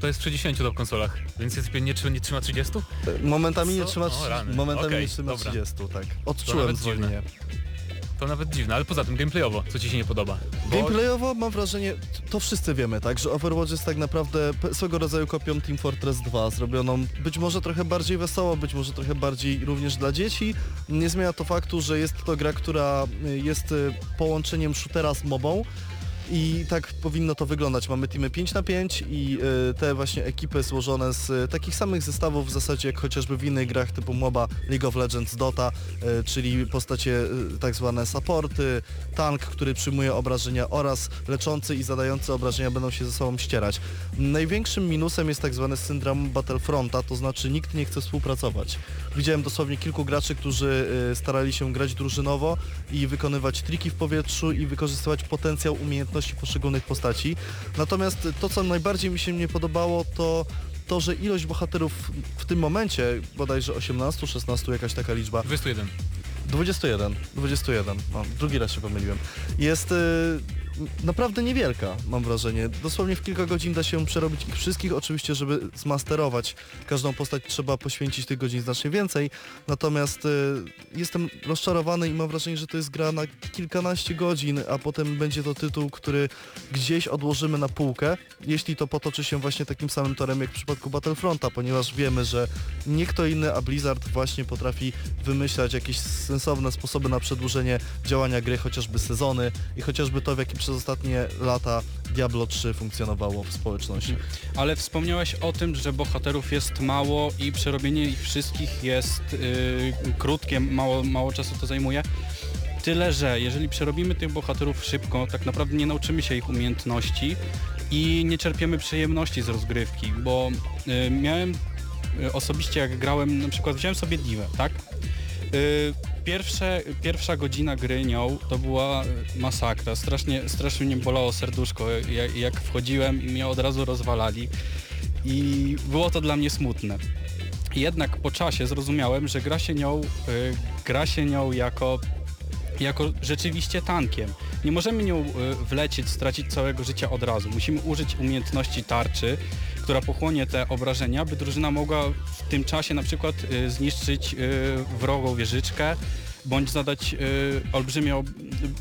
to jest przy 10 na konsolach, więc jest nie, trzyma- nie trzyma 30? Momentami nie Co? trzyma, O, momentami Okej, nie trzyma dobra. 30, tak. Odczułem zwolnienie. To nawet dziwne, ale poza tym gameplayowo, co ci się nie podoba? Bo Gameplayowo mam wrażenie, to wszyscy wiemy, tak, że Overwatch jest tak naprawdę swego rodzaju kopią Team Fortress 2, zrobioną być może trochę bardziej wesoło, być może trochę bardziej również dla dzieci. Nie zmienia to faktu, że jest to gra, która y, jest y, połączeniem shootera z mobą. I tak powinno to wyglądać. Mamy teamy 5 na 5 i y, te właśnie ekipy złożone z y, takich samych zestawów w zasadzie jak chociażby w innych grach typu MOBA, League of Legends, Dota, y, czyli postacie tak zwane supporty, tank, który przyjmuje obrażenia oraz leczący i zadający obrażenia będą się ze sobą ścierać. Największym minusem jest tak zwany syndrom Battlefronta, to znaczy nikt nie chce współpracować. Widziałem dosłownie kilku graczy, którzy starali się grać drużynowo i wykonywać triki w powietrzu i wykorzystywać potencjał umiejętności poszczególnych postaci. Natomiast to, co najbardziej mi się nie podobało, to to, że ilość bohaterów w tym momencie, bodajże 18, 16, jakaś taka liczba, 21. 21, 21, no, drugi raz się pomyliłem. Jest y, naprawdę niewielka, mam wrażenie. Dosłownie w kilka godzin da się przerobić ich wszystkich. Oczywiście, żeby zmasterować każdą postać trzeba poświęcić tych godzin znacznie więcej. Natomiast e, jestem rozczarowany i mam wrażenie, że to jest gra na kilkanaście godzin, a potem będzie to tytuł, który gdzieś odłożymy na półkę, jeśli to potoczy się właśnie takim samym torem jak w przypadku Battlefronta, ponieważ wiemy, że nie kto inny, a Blizzard właśnie potrafi wymyślać jakieś sensowne sposoby na przedłużenie działania gry, chociażby sezony i chociażby to, w jaki przez ostatnie lata Diablo 3 funkcjonowało w społeczności. Ale wspomniałeś o tym, że bohaterów jest mało i przerobienie ich wszystkich jest yy, krótkie, mało, mało czasu to zajmuje. Tyle, że jeżeli przerobimy tych bohaterów szybko, tak naprawdę nie nauczymy się ich umiejętności i nie czerpiemy przyjemności z rozgrywki, bo y, miałem y, osobiście jak grałem, na przykład wziąłem sobie Divę, tak? Y, Pierwsze, pierwsza godzina gry nią to była masakra. Strasznie, strasznie mnie bolało serduszko, jak, jak wchodziłem i mnie od razu rozwalali. I było to dla mnie smutne. Jednak po czasie zrozumiałem, że gra się nią, y, gra się nią jako, jako rzeczywiście tankiem. Nie możemy nią y, wlecieć, stracić całego życia od razu. Musimy użyć umiejętności tarczy, która pochłonie te obrażenia, by drużyna mogła w tym czasie na przykład y, zniszczyć y, wrogą wieżyczkę, bądź zadać y, olbrzymią,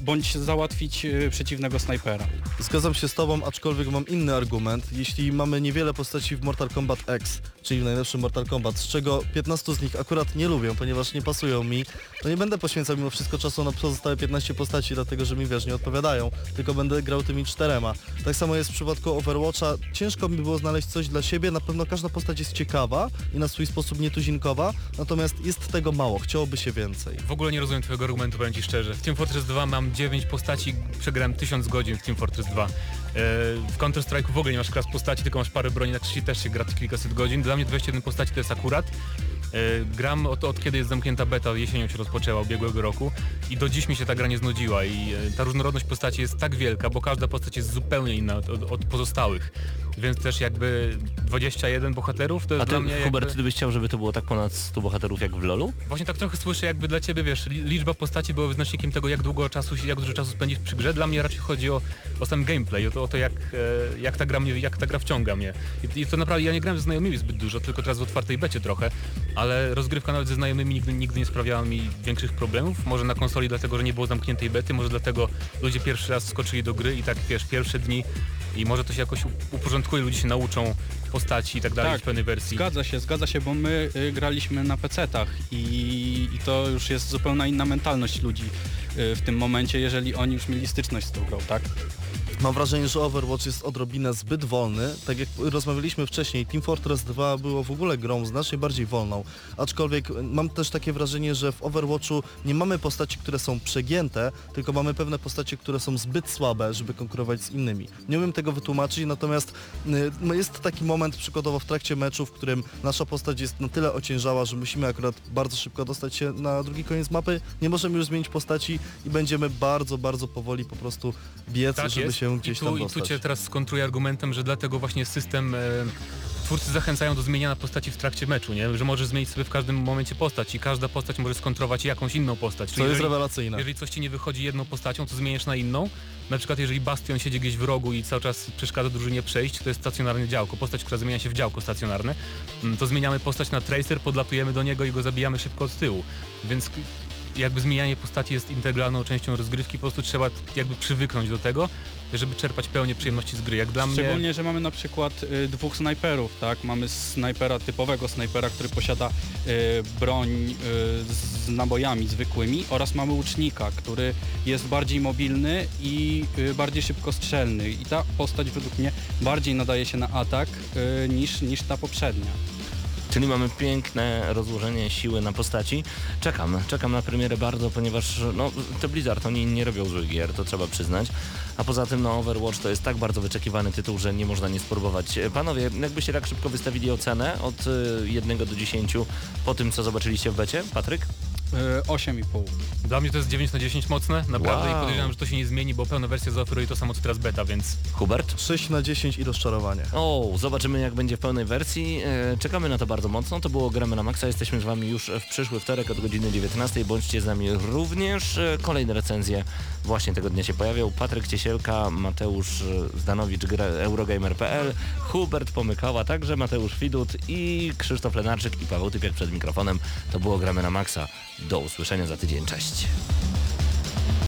bądź załatwić y, przeciwnego snajpera. Zgadzam się z Tobą, aczkolwiek mam inny argument. Jeśli mamy niewiele postaci w Mortal Kombat X, czyli w najlepszym Mortal Kombat, z czego 15 z nich akurat nie lubię, ponieważ nie pasują mi, to nie będę poświęcał mimo wszystko czasu na pozostałe 15 postaci, dlatego że mi wiesz, nie odpowiadają, tylko będę grał tymi czterema. Tak samo jest w przypadku Overwatcha. Ciężko mi było znaleźć coś dla siebie, na pewno każda postać jest ciekawa i na swój sposób nietuzinkowa, natomiast jest tego mało, chciałoby się więcej. W ogóle nie rozumiem twojego argumentu, powiem ci szczerze. W Team Fortress 2 mam 9 postaci, przegrałem 1000 godzin w Team Fortress 2. E, W Counter Strike'u w ogóle nie masz klas postaci, tylko masz parę broni, na krzysi też się gra kilkaset godzin. Dla mnie 21 postaci to jest akurat. E, Gram od, od kiedy jest zamknięta beta, jesienią się rozpoczęła ubiegłego roku i do dziś mi się ta gra nie znudziła i e, ta różnorodność postaci jest tak wielka, bo każda postać jest zupełnie inna od, od pozostałych. Więc też jakby 21 bohaterów to jest A ty, dla mnie Hubert, jakby... ty byś chciał, żeby to było tak ponad 100 bohaterów jak w LoLu? Właśnie tak trochę słyszę, jakby dla ciebie, wiesz, li- liczba postaci była wyznacznikiem tego, jak długo czasu, jak dużo czasu spędzisz przy grze. Dla mnie raczej chodzi o, o sam gameplay, o to, o to jak, e, jak ta gra mnie, jak ta gra wciąga mnie. I, I to naprawdę, ja nie grałem ze znajomymi zbyt dużo, tylko teraz w otwartej becie trochę, ale rozgrywka nawet ze znajomymi nigdy, nigdy nie sprawiała mi większych problemów. Może na konsoli dlatego, że nie było zamkniętej bety, może dlatego ludzie pierwszy raz skoczyli do gry i tak, wiesz, pierwsze dni i może to się jakoś uporządkuje, ludzie się nauczą postaci i tak dalej Tak, w pewnej wersji. Zgadza się, zgadza się, bo my y, graliśmy na PC-tach i, i to już jest zupełnie inna mentalność ludzi y, w tym momencie, jeżeli oni już mieli styczność z tą grą, tak? Mam wrażenie, że Overwatch jest odrobinę zbyt wolny. Tak jak rozmawialiśmy wcześniej, Team Fortress 2 było w ogóle grą znacznie bardziej wolną. Aczkolwiek mam też takie wrażenie, że w Overwatchu nie mamy postaci, które są przegięte, tylko mamy pewne postacie, które są zbyt słabe, żeby konkurować z innymi. Nie umiem tego wytłumaczyć, natomiast y, no jest taki moment przykładowo w trakcie meczu, w którym nasza postać jest na tyle ociężała, że musimy akurat bardzo szybko dostać się na drugi koniec mapy. Nie możemy już zmienić postaci i będziemy bardzo, bardzo powoli po prostu biec, Tak żeby jest. się gdzieś I tu, tam I tu dostać. cię teraz skontruję argumentem, że dlatego właśnie system... E, twórcy zachęcają do zmieniania postaci w trakcie meczu, nie? Że możesz zmienić sobie w każdym momencie postać i każda postać może skontrować jakąś inną postać. To Czyli jest jeżeli, rewelacyjne. jeżeli coś ci nie wychodzi jedną postacią, to zmieniasz na inną. Na przykład jeżeli Bastion siedzi gdzieś w rogu i cały czas przeszkadza drużynie przejść, to jest stacjonarne działko. Postać, która zmienia się w działko stacjonarne, mm, to zmieniamy postać na Tracer, podlatujemy do niego i go zabijamy szybko od tyłu. Więc jakby zmienianie postaci jest integralną częścią rozgrywki, po prostu trzeba jakby przywyknąć do tego, żeby czerpać pełnię przyjemności z gry. Jak dla mnie... Szczególnie, że mamy na przykład y, dwóch snajperów, tak? Mamy snajpera, typowego snajpera, który posiada y, broń y, z nabojami zwykłymi oraz mamy łucznika, który jest bardziej mobilny i y, bardziej szybkostrzelny. I ta postać według mnie bardziej nadaje się na atak y, niż, niż ta poprzednia. Czyli mamy piękne rozłożenie siły na postaci. Czekam, czekam na premierę bardzo, ponieważ no, to Blizzard, oni nie robią złych gier, to trzeba przyznać. A poza tym no, Overwatch to jest tak bardzo wyczekiwany tytuł, że nie można nie spróbować. E, Panowie, jakbyście tak szybko wystawili ocenę od y, 1 do 10 po tym, co zobaczyliście w becie? Patryk? Y, 8,5. Dla mnie to jest 9 na 10 mocne, naprawdę Wow. i podejrzewam, że to się nie zmieni, bo pełna wersja zaoferuje to samo co teraz beta, więc Hubert? 6 na 10 i rozczarowanie. O, zobaczymy jak będzie w pełnej wersji. E, czekamy na to bardzo mocno. To było Gramy na Maxa. Jesteśmy z Wami już w przyszły wtorek od godziny 19. Bądźcie z nami również. E, kolejne recenzje właśnie tego dnia się pojawią. Patryk Ciesielka, Mateusz e, Zdanowicz, Eurogamer.pl, Hubert Pomykała, także Mateusz Widut i Krzysztof Lenarczyk i Paweł Typiak przed mikrofonem. To było Gramy na Maxa. Do usłyszenia za tydzień. Cześć.